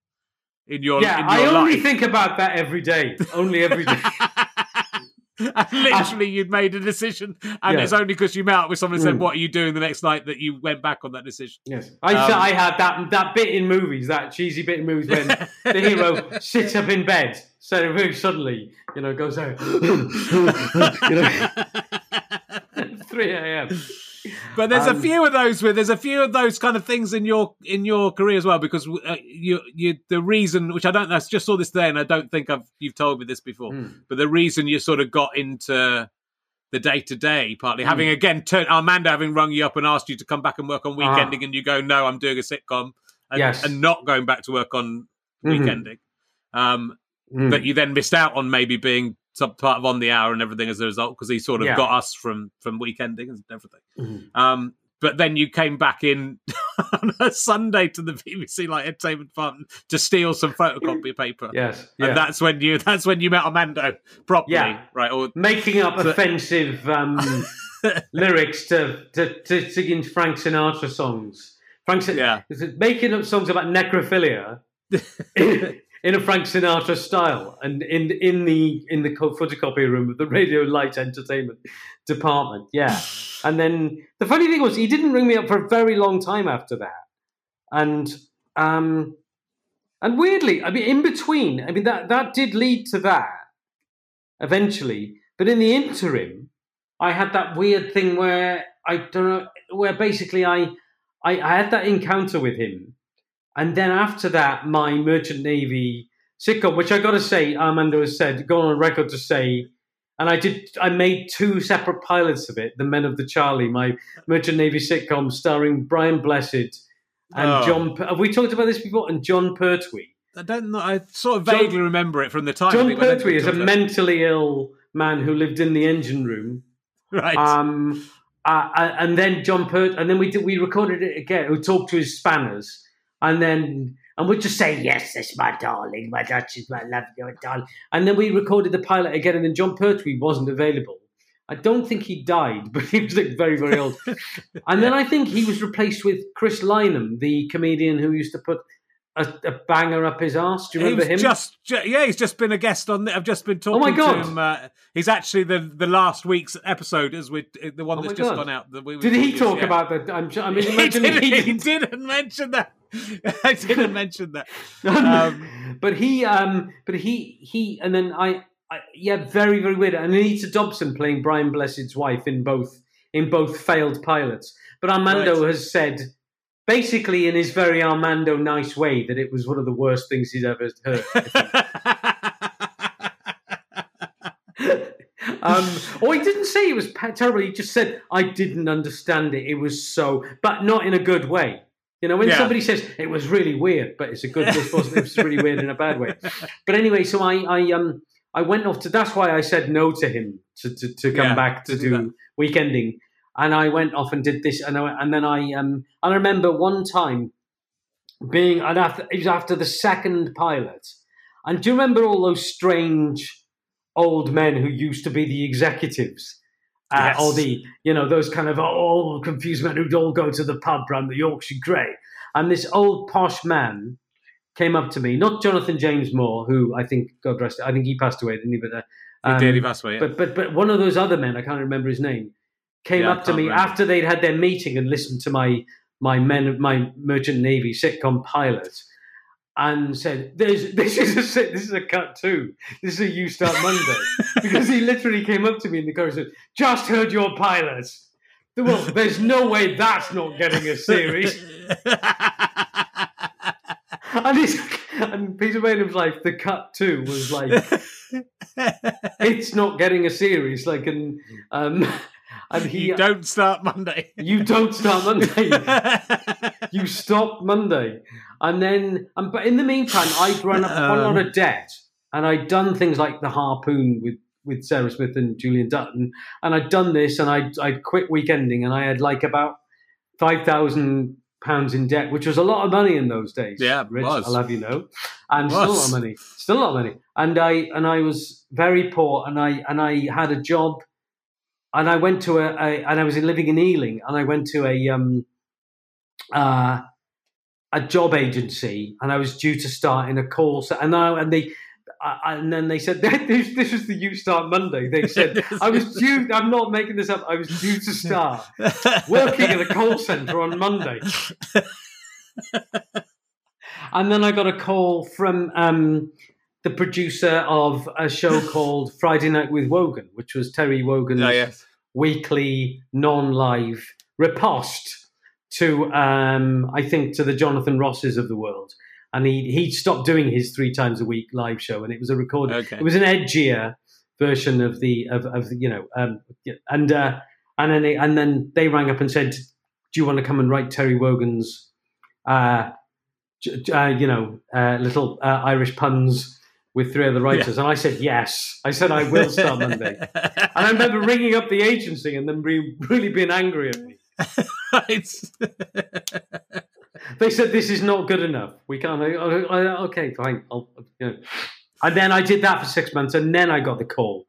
in your yeah. in I your only life. think about that every day, only every day. and literally, you'd made a decision, and Yeah. it's only because you met up with someone and said, Mm. "What are you doing the next night?" that you went back on that decision. Yes, I Um, I had that that bit in movies, that cheesy bit in movies when the hero sits up in bed, so very suddenly, you know, goes out, you know, three a.m. But there's a Um, few of those where there's a few of those kind of things in your in your career as well because uh, you you the reason which I don't know I just saw this today and I don't think I've you've told me this before Mm. but the reason you sort of got into the Day Today partly Mm. having again turned Armando having rung you up and asked you to come back and work on weekending and you go no I'm doing a sitcom and, Ah. Yes. and not going back to work on Mhm. weekending um Mm. but you then missed out on maybe being some part of on the hour and everything as a result because he sort of Yeah. got us from from weekending and everything Mhm. um, but then you came back in on a Sunday to the BBC like entertainment department to steal some photocopy paper. Yes. And that's when you that's when you met Armando properly, Yeah. right? Or making up offensive um, lyrics to, to, to singing Frank Sinatra songs. Frank Sin- yeah, making up songs about necrophilia in, a Frank Sinatra style, and in in the in the photocopy room of the Radio Light Entertainment department. Yeah, and then the funny thing was he didn't ring me up for a very long time after that, and um, and weirdly, I mean, in between, I mean that that did lead to that eventually, but in the interim. I had that weird thing where I don't know, where basically I, I, I had that encounter with him, and then after that, my Merchant Navy sitcom, which I got to say, Armando has said, gone on record to say, and I did, I made two separate pilots of it, The Men of the Charlie, my Merchant Navy sitcom starring Brian Blessed and Oh. John. Have we talked about this before? And Jon Pertwee. I don't know. I sort of John- vaguely remember it from the time. John think, but I don't Pertwee is a mentally ill man who lived in the engine room. right. Um, uh, uh, and then John Pert, and then we did, we recorded it again. We talked to his spanners, and then and we'd just say, "Yes, that's my darling, my Duchess, my love, your darling." And then we recorded the pilot again, and then Jon Pertwee wasn't available. I don't think he died, but he was like very, very old. and then I think he was replaced with Chris Lynam, the comedian who used to put a, a banger up his arse. Do you remember He's him? Just, ju- yeah, he's just been a guest on. I've just been talking Oh my God. to him. Uh, he's actually the the last week's episode, as we the one Oh that's just God. gone out. that we- Did he talk yeah. about that? I'm, I mean, he, imagine didn't, he he didn't mention that. I didn't mention that. Um, but he, um, but he, he, and then I, I, yeah, very, very weird. And Anita Dobson playing Brian Blessed's wife in both in both failed pilots. But Armando Right. has said, basically in his very Armando nice way, that it was one of the worst things he's ever heard. um, or he didn't say it was terrible. He just said, "I didn't understand it. It was so," but not in a good way. You know, when Yeah. somebody says it was really weird, but it's a good it was really weird in a bad way. But anyway, so I, I, um, I went off to. That's why I said no to him to to, to come Yeah, back to, to do do, weekending, and I went off and did this, and I, and then I, um, I remember one time being, and after it was after the second pilot, and do you remember all those strange old men who used to be the executives? Uh, Yes. Or the, you know, those kind of all confused men who'd all go to the pub round the Yorkshire Grey. And this old posh man came up to me, not Jonathan James Moore, who I think, God rest, I think he passed away, didn't he? But, uh, he um, did. He passed away. Yeah. but but but one of those other men, I can't remember his name, came Yeah, up to me remember. after they'd had their meeting and listened to my my men my merchant navy sitcom pilot, and said, "There's this is a this is a cut too. This is a you start Monday." because he literally came up to me in the car and said, "Just heard your pilot." Well, there's no way that's not getting a series. and, he's, and Peter Maynard's like, the cut two was like, it's not getting a series. Like, and um, and he, you don't start Monday. you don't start Monday. you stop Monday, and then, um, but in the meantime, I'd run up quite a lot of debt, and I'd done things like the harpoon with with Sarah Smith and Julian Dutton, and I'd done this, and I'd I'd quit weekending, and I had like about five thousand pounds in debt, which was a lot of money in those days. Yeah, it Rich, was. I'll have you know, and still a lot of money, still a lot of money, and I and I was very poor, and I and I had a job and I went to a, a and I was living in Ealing, and I went to a um uh a job agency, and I was due to start in a call center, and I, and they. Uh, and then they said this. This is the you start Monday. They said I was due. I'm not making this up. I was due to start working at a call center on Monday. and then I got a call from um, the producer of a show called Friday Night with Wogan, which was Terry Wogan's Oh, yes. weekly non-live riposte to, um, I think, to the Jonathan Rosses of the world. And he he stopped doing his three times a week live show, and it was a recording. Okay. It was an edgier version of the of, of you know, um, and uh, and then they, and then they rang up and said, "Do you want to come and write Terry Wogan's, uh, uh, you know, uh, little uh, Irish puns with three other writers?" And I said, "Yes." I said, "I will start Monday." And I remember ringing up the agency and them re- really being angry at me. They said this is not good enough. We can't. I, I, I- okay, fine. I'll, you know. And then I did that for six months, and then I got the call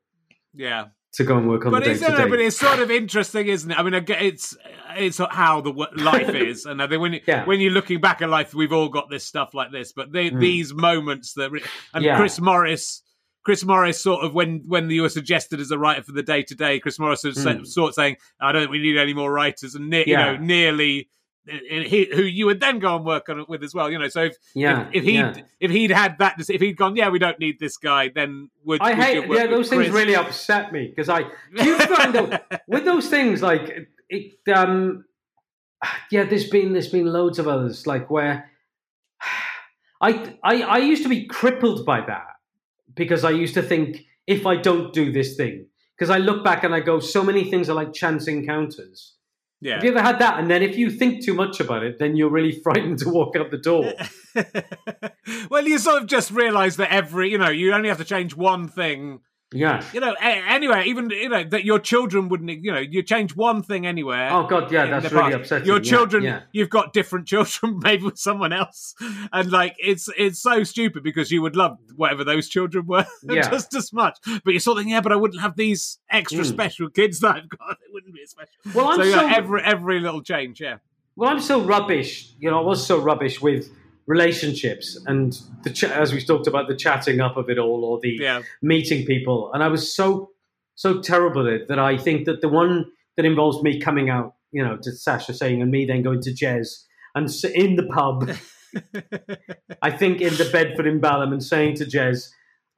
yeah. To go and work on But the day to no, but it's sort of interesting, isn't it? I mean, it's it's how the life is, and I think when you, Yeah. when you're looking back at life, we've all got this stuff like this. But they, Mm. these moments that, and Yeah. Chris Morris, Chris Morris, sort of when when you were suggested as a writer for the Day Today, Chris Morris was Mm. sort of saying, "I don't think we need any more writers," and ne- Yeah. you know, nearly he, who you would then go and work on it with as well. You know, so if Yeah, if, if he yeah. if he'd had that, if he'd gone, yeah, we don't need this guy, then would I would hate yeah those things Chris? really upset me because I you find though, with those things like it um yeah there's been there's been loads of others like where I I I used to be crippled by that because I used to think if I don't do this thing because I look back and I go so many things are like chance encounters. Yeah. Have you ever had that? And then if you think too much about it, then you're really frightened to walk out the door. well, you sort of just realise that every, you know, you only have to change one thing. Yeah. You know, anyway, even you know that your children wouldn't. You know, you change one thing anywhere. Oh God, yeah, that's really past. upsetting. Your Yeah, children, yeah. you've got different children, maybe with someone else, and like it's it's so stupid because you would love whatever those children were Yeah. just as much. But you're sort of yeah, but I wouldn't have these extra Mm. special kids that I've got. It wouldn't be as special. Well, I'm so so every every little change, yeah. Well, I'm so rubbish. You know, I was so rubbish with relationships and the ch- as we talked about the chatting up of it all or the Yeah, meeting people, and I was so so terrible at it that I think that the one that involves me coming out, you know, to Sacha saying and me then going to Jez and in the pub, I think in the Bedford in Balham and saying to Jez,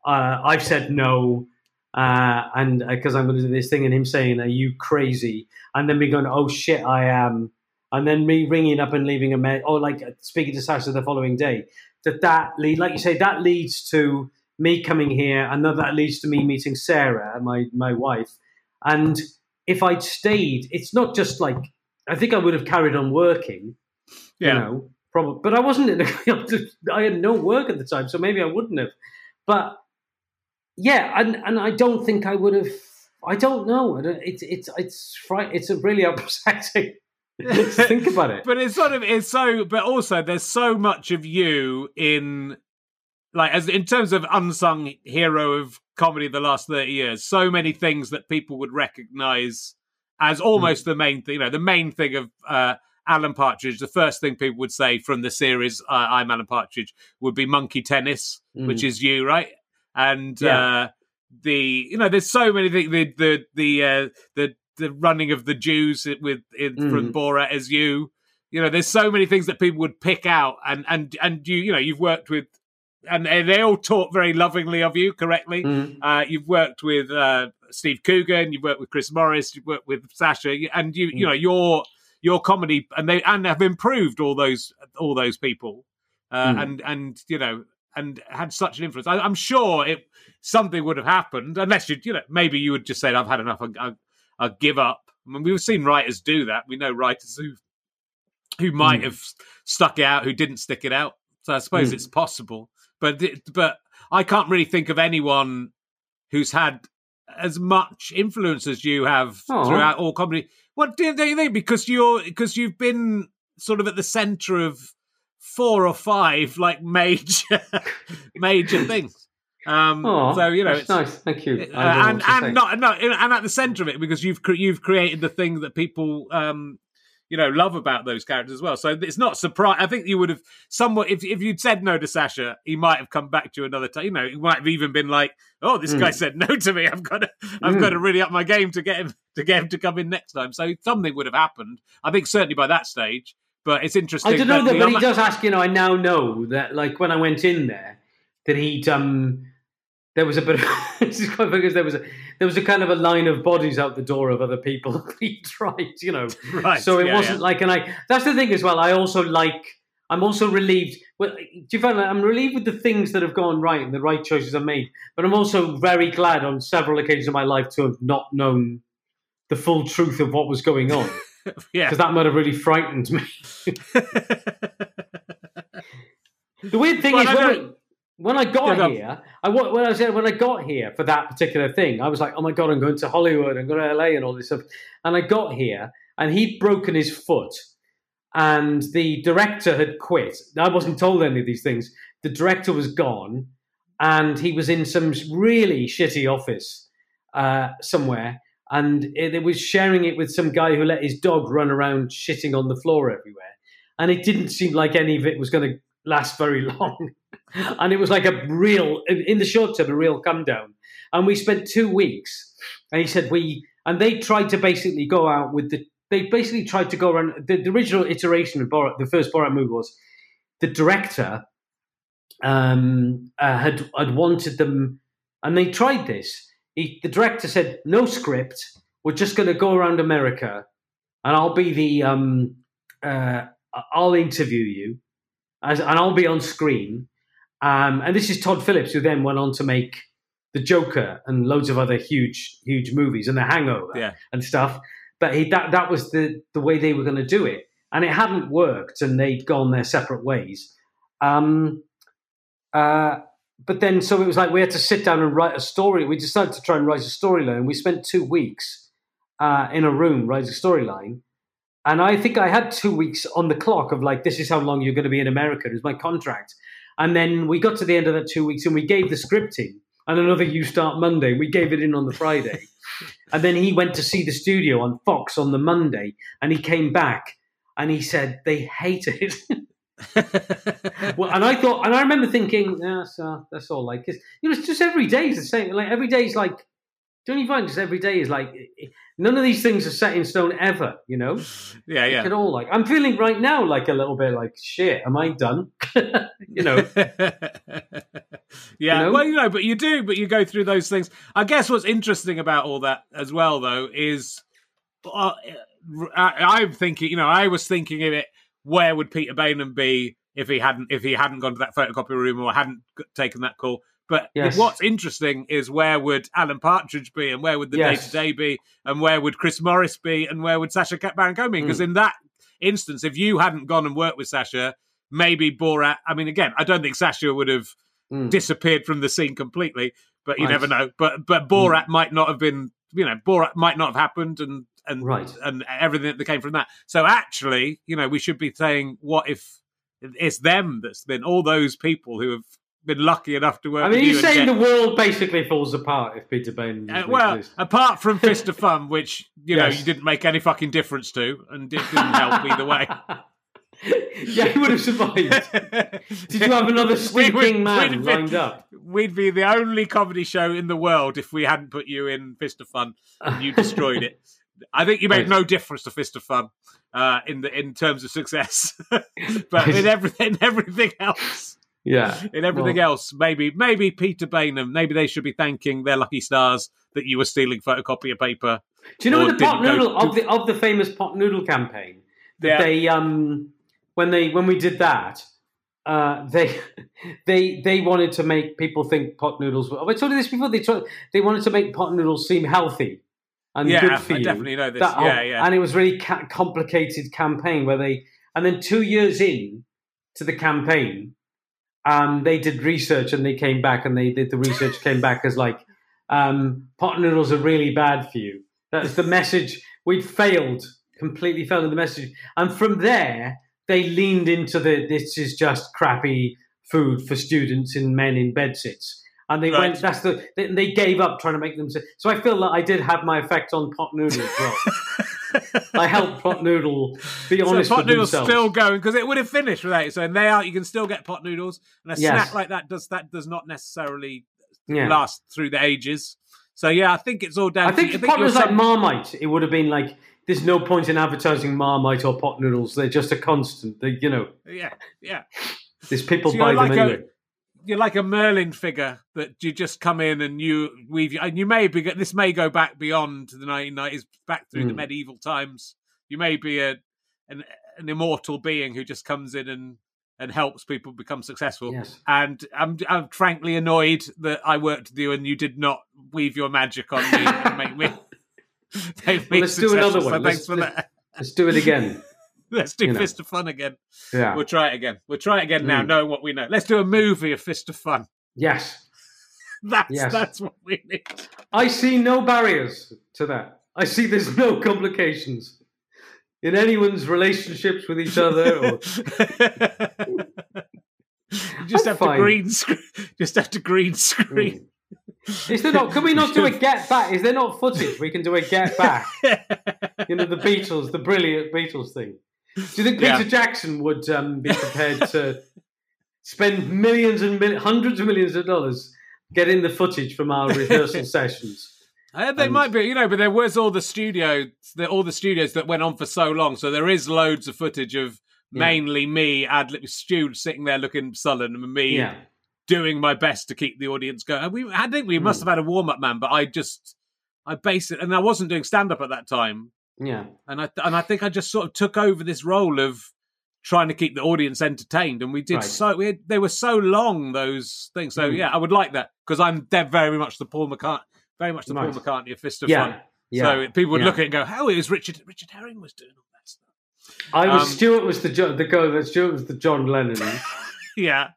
uh, I've said no. Uh, and because I'm going to do this thing, and him saying, "Are you crazy?" And then me going, "Oh shit, I am." And then me ringing up and leaving a message, or like uh, speaking to Sacha the following day. That that lead, like you say, that leads to me coming here, and then that leads to me meeting Sarah, my my wife. And if I'd stayed, it's not just like I think I would have carried on working yeah. you know, probably. But I wasn't in a, I had no work at the time, so maybe I wouldn't have. But yeah, and and I don't think I would have. I don't know. It's it's it's fright. It's a really upsetting. Think about it. but it's sort of it's so but also there's so much of you in like as in terms of unsung hero of comedy the last 30 years so many things that people would recognize as almost the main thing you know the main thing of uh Alan Partridge, the first thing people would say from the series uh, I'm Alan Partridge would be monkey tennis, which is you, right? And Yeah. uh, the you know, there's so many things. The the the uh, the the running of the Jews with in, from Mhm. Borat as you. You know, there's so many things that people would pick out, and and and you you know you've worked with, and, they all talk very lovingly of you, correctly. Mm. Uh, you've worked with uh, Steve Coogan, you've worked with Chris Morris, you've worked with Sacha, and you you Mm. know your your comedy and they and have improved all those all those people, uh, Mm. and and you know and had such an influence. I, I'm sure it something would have happened unless you you know maybe you would just say I've had enough, I, I, I give up. I mean, we've seen writers do that. We know writers who who might Mm. have stuck it out, who didn't stick it out. So I suppose Mm. it's possible, but but I can't really think of anyone who's had as much influence as you have Aw. throughout all comedy. What do you, do you think? Because you're because you've been sort of at the centre of four or five like major major things. Um, so you know, it's, nice. Thank you. Uh, and say. and not, not and at the centre of it because you've cre- you've created the thing that people um you know love about those characters as well. So it's not surprise. I think you would have somewhat if if you'd said no to Sacha, he might have come back to you another time. You know, he might have even been like, "Oh, this guy Mm. said no to me. I've got to I've Mm. got to really up my game to get him to get him to come in next time." So something would have happened. I think certainly by that stage. But it's interesting. I don't know that, the but he does ask. You know, I now know that, like, when I went in there, that he'd um, there was a bit. Of, this is quite because there was a there was a kind of a line of bodies out the door of other people. he tried, you know, right. so it yeah, wasn't yeah. like, and I. That's the thing as well. I also like. I'm also relieved. Well, do you find that I'm relieved with the things that have gone right and the right choices are made, but I'm also very glad on several occasions in my life to have not known the full truth of what was going on yeah. because that might have really frightened me. The weird thing Well, is when, I, got Yeah, here, I when I said when I got here for that particular thing, I was like, oh my god, I'm going to Hollywood, I'm going to LA, and all this stuff. And I got here, and he'd broken his foot, and the director had quit. I wasn't told any of these things. The director was gone, and he was in some really shitty office uh, somewhere, and it, it was sharing it with some guy who let his dog run around shitting on the floor everywhere, and it didn't seem like any of it was going to last very long. And it was like a real, in the short term, a real come down. And we spent two weeks. And he said we, and they tried to basically go out with the they basically tried to go around the, the original iteration of Borat. The first Borat movie was the director um, uh, had had wanted them, and they tried this. He, the director said, "No script. We're just going to go around America, and I'll be the um, uh, I'll interview you, as, and I'll be on screen." Um, and this is Todd Phillips, who then went on to make The Joker and loads of other huge, huge movies, and The Hangover Yeah. and stuff. But he, that that was the the way they were going to do it, and it hadn't worked, and they'd gone their separate ways. Um, uh, but then, so it was like we had to sit down and write a story. We decided to try and write a storyline. And we spent two weeks uh, in a room writing a storyline. And I think I had two weeks on the clock of like, this is how long you're going to be in America. It was my contract. And then we got to the end of that two weeks and we gave the scripting and another you start Monday. We gave it in on the Friday. and then he went to see the studio on Fox on the Monday and he came back and he said they hate it. well, and I thought, and I remember thinking, yeah, so that's all like, 'cause, you know, it's just every day is the same. Like every day is like, don't you find just every day is like, none of these things are set in stone ever. You know, yeah, yeah. at all like I'm feeling right now like a little bit like shit. Am I done? you know, yeah, You know? well, you know, but you do, but you go through those things. I guess what's interesting about all that as well, though, is uh, I, I'm thinking, you know, I was thinking of it. Where would Peter Baynham be if he hadn't if he hadn't gone to that photocopy room or hadn't taken that call? But Yes. what's interesting is where would Alan Partridge be, and where would the Day Today be, and where would Chris Morris be, and where would Sacha Baron Cohen be? Because Mm. in that instance, if you hadn't gone and worked with Sacha, maybe Borat. I mean, again, I don't think Sacha would have Mm. disappeared from the scene completely, but you Right. never know. But but Borat might not have been, you know, Borat might not have happened, and and Right. and everything that came from that. So actually, you know, we should be saying, what if it's them that's been all those people who have been lucky enough to work. I mean, you you're saying get- the world basically falls apart if Peter Bain. uh, well, exist. apart from Fist of Fun, which you know you didn't make any fucking difference to, and it didn't help either way. yeah, he would have survived. Did you have another We would- stinking man we'd lined up? We'd be the only comedy show in the world if we hadn't put you in Fist of Fun and you destroyed it. I think you made no difference to Fist of Fun uh, in the in terms of success, but in everything, everything else, Yeah. in everything Well- else, maybe maybe Peter Baynham, maybe they should be thanking their lucky stars that you were stealing photocopier paper. Do you know the pot go noodle of the of the famous pot noodle campaign? Yeah. They um when they when we did that, uh, they they they wanted to make people think pot noodles. Were, have I told you this before? They tried, they wanted to make pot noodles seem healthy and yeah, good for I you. definitely know this. That- yeah, yeah. And it was really ca- complicated campaign where they and then two years in to the campaign, um, they did research and they came back and they did the research came back as like um, pot noodles are really bad for you. That's the message. We'd failed completely failed in the message, and from there they leaned into the this is just crappy food for students and men in bedsits. And they Right. went. That's the. They, they gave up trying to make them. So I feel that I did have my effect on pot noodles. well. I helped pot noodle be So honest pot noodles themselves. still going because it would have finished without it. So and they are you can still get pot noodles, and a Yes. snack like that does that does not necessarily yeah. last through the ages. So yeah, I think it's all down. I think to, if pot was like Marmite, it would have been like. There's no point in advertising Marmite or pot noodles. They're just a constant. They, you know, yeah, yeah. there's people So buy them like anyway. a you're like a Merlin figure that you just come in and you weave and you may be this may go back beyond the 1990s, back through the Mm. medieval times. You may be a an, an immortal being who just comes in and and helps people become successful. Yes. And I'm I'm frankly annoyed that I worked with you and you did not weave your magic on me and make me. Well, let's do another one. So Let's- thanks for let's- that. Let's do it again. Let's do you know. Fist of Fun again. Yeah. We'll try it again. We'll try it again now, Mm. knowing what we know. Let's do a movie of Fist of Fun. Yes. That's Yes. that's what we need. I see no barriers to that. I see there's no complications in anyone's relationships with each other. Or, you just I'm have fine. to green screen. Just have to green screen. is there not? Can we not do a get back? Is there not footage we can do a get back? You know, the Beatles, the brilliant Beatles thing. Do you think Peter Yeah. Jackson would um, be prepared to spend millions and mil- hundreds of millions of dollars getting the footage from our rehearsal sessions? Uh, they And- might be, you know, but there was all the studios, the, all the studios that went on for so long. So there is loads of footage of Yeah. mainly me, ad lib, Stu sitting there looking sullen, and me Yeah. doing my best to keep the audience going. And We, I think we must Hmm. have had a warm up man, but I just, I base it, and I wasn't doing stand up at that time, Yeah. and I and I think I just sort of took over this role of trying to keep the audience entertained, and we did Right. so. We had, they were so long those things. So Hmm. yeah, I would like that because I'm they're very much the Paul McCartney, very much the Right. Paul McCartney of Fist of Yeah. Fun. Yeah. So people would yeah. look at it and go, "Oh, it was Richard Richard Herring was doing all that stuff." I was um, Stuart was the the go that Stuart was the John Lennon, Yeah.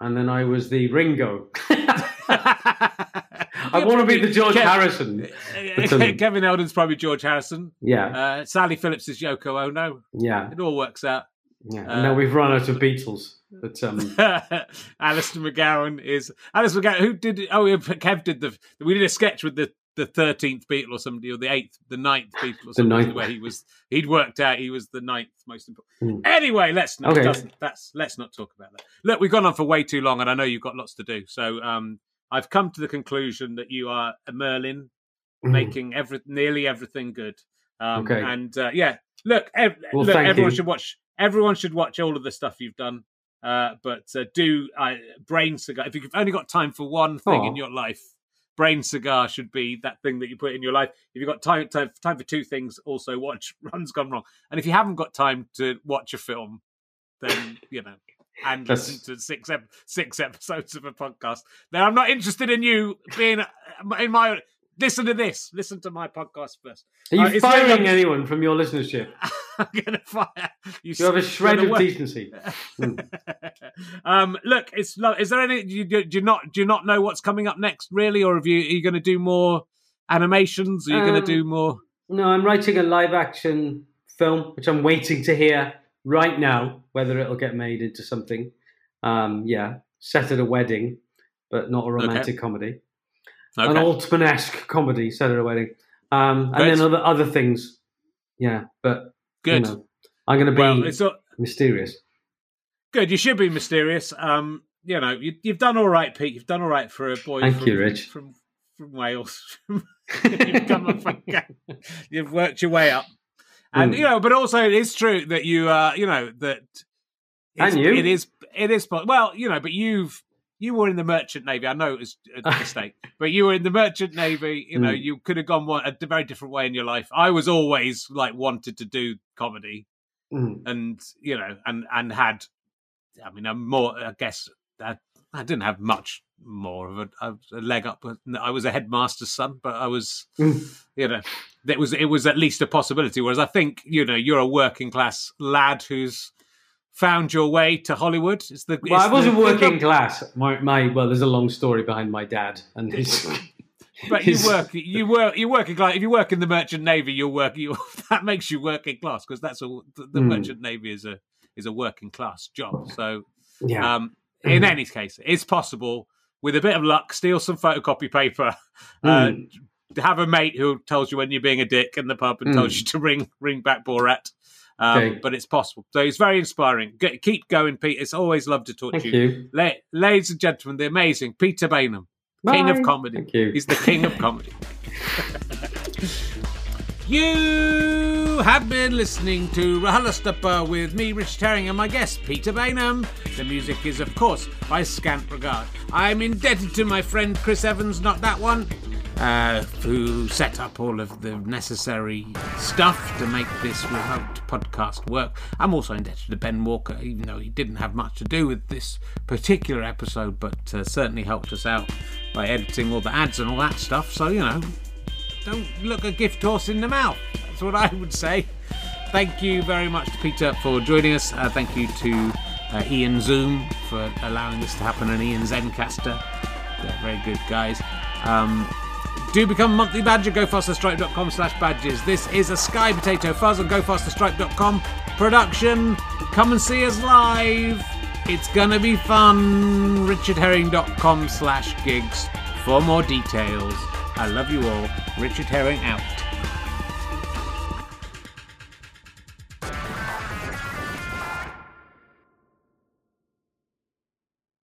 and then I was the Ringo. I want to be the George Harrison. But, um, Kevin Eldon's probably George Harrison. Yeah, Uh, Sally Phillips is Yoko Ono. yeah, It all works out. yeah. uh, now we've run out of Beatles. But um, Alistair McGowan is Alistair McGowan. Who did? Oh, Kev did the. We did a sketch with the the thirteenth Beatle or somebody, or the eighth, the ninth Beatle or something. ninth. Where he was, he'd worked out he was the ninth most important. Hmm. Anyway, let's not. Okay. That's let's not talk about that. Look, we've gone on for way too long, and I know you've got lots to do. So, um, I've come to the conclusion that you are a Merlin making every nearly everything good. Um, Okay. And uh, yeah, look, ev- Well, look, everyone you. should watch. Everyone should watch all of the stuff you've done. Uh, but uh, do uh, Brain Cigar. If you've only got time for one thing in your life, Brain Cigar should be that thing that you put in your life. If you've got time, time, time for two things, also watch Ron's Gone Wrong. And if you haven't got time to watch a film, then you know. And That's- listen to six ep- six episodes of a podcast. Now, I'm not interested in you being uh, in my. Listen to this. Listen to my podcast first. Are you Uh, firing anyone from your listenership? I'm gonna fire you. You have a shred of work- decency? Hmm. um, look, it's lo- is there any? Do you, do you not do you not know what's coming up next, really, or have you are you going to do more animations? Are you going Um, to do more? No, I'm writing a live action film, which I'm waiting to hear right now whether it'll get made into something. Um, yeah, set at a wedding, but not a romantic comedy. An Okay, Altman esque comedy set at a wedding. Um, and then other other things. Yeah, but you good. know, I'm going to be well, it's all, mysterious. good. You should be mysterious. Um, you know, you, you've done all right, Pete. You've done all right for a boy. Thank from, you, Rich. From from Wales. you've come up. You've worked your way up, and Hmm. you know, but also it is true that you, uh, you know, that And you. it is, it is. Well, you know, but you've you were in the merchant navy. I know it was a mistake, but you were in the merchant navy. You know, Hmm. you could have gone one a very different way in your life. I was always like wanted to do comedy, Mm. and you know, and and had. I mean, I'm more. I guess I, I didn't have much more of a, of a leg up. I was a headmaster's son, but I was, Mm. you know, it was it was at least a possibility. Whereas I think you know you're a working class lad who's found your way to Hollywood. It's the Well, I wasn't the- working class. My, my well, there's a long story behind my dad and his. But you work, you work, you working class. If you work in the merchant navy, you work. You that makes you working class because that's a the, the Hmm. merchant navy is a is a working class job. So, Yeah. um, in Mhm. any case, it's possible with a bit of luck. Steal some photocopy paper. Uh, Mm. have a mate who tells you when you're being a dick in the pub and Mm. tells you to ring ring back Borat. Um, Okay. But it's possible. So it's very inspiring. G- keep going, Pete. It's always love to talk Thank to you. you. La- ladies and gentlemen, the amazing Peter Baynham, king of comedy. Thank you. He's the king of comedy. you have been listening to RHLSTP with me, Rich Herring, and my guest, Peter Baynham. The music is, of course, by Scant Regard. I'm indebted to my friend Chris Evans, not that one, uh, who set up all of the necessary stuff to make this remote podcast work. I'm also indebted to Ben Walker, even though he didn't have much to do with this particular episode, but uh, certainly helped us out by editing all the ads and all that stuff. So, you know, don't look a gift horse in the mouth. What I would say. Thank you very much to Peter for joining us. Uh, thank you to uh, Ian Zoom for allowing this to happen and Ian Zencastr. They're very good guys. Um, do become a monthly badger. GoFasterStripe.com slash badges. This is a Sky Potato Fuzz on GoFasterStripe.com production. Come and see us live. It's gonna be fun. RichardHerring.com slash gigs for more details. I love you all. Richard Herring out.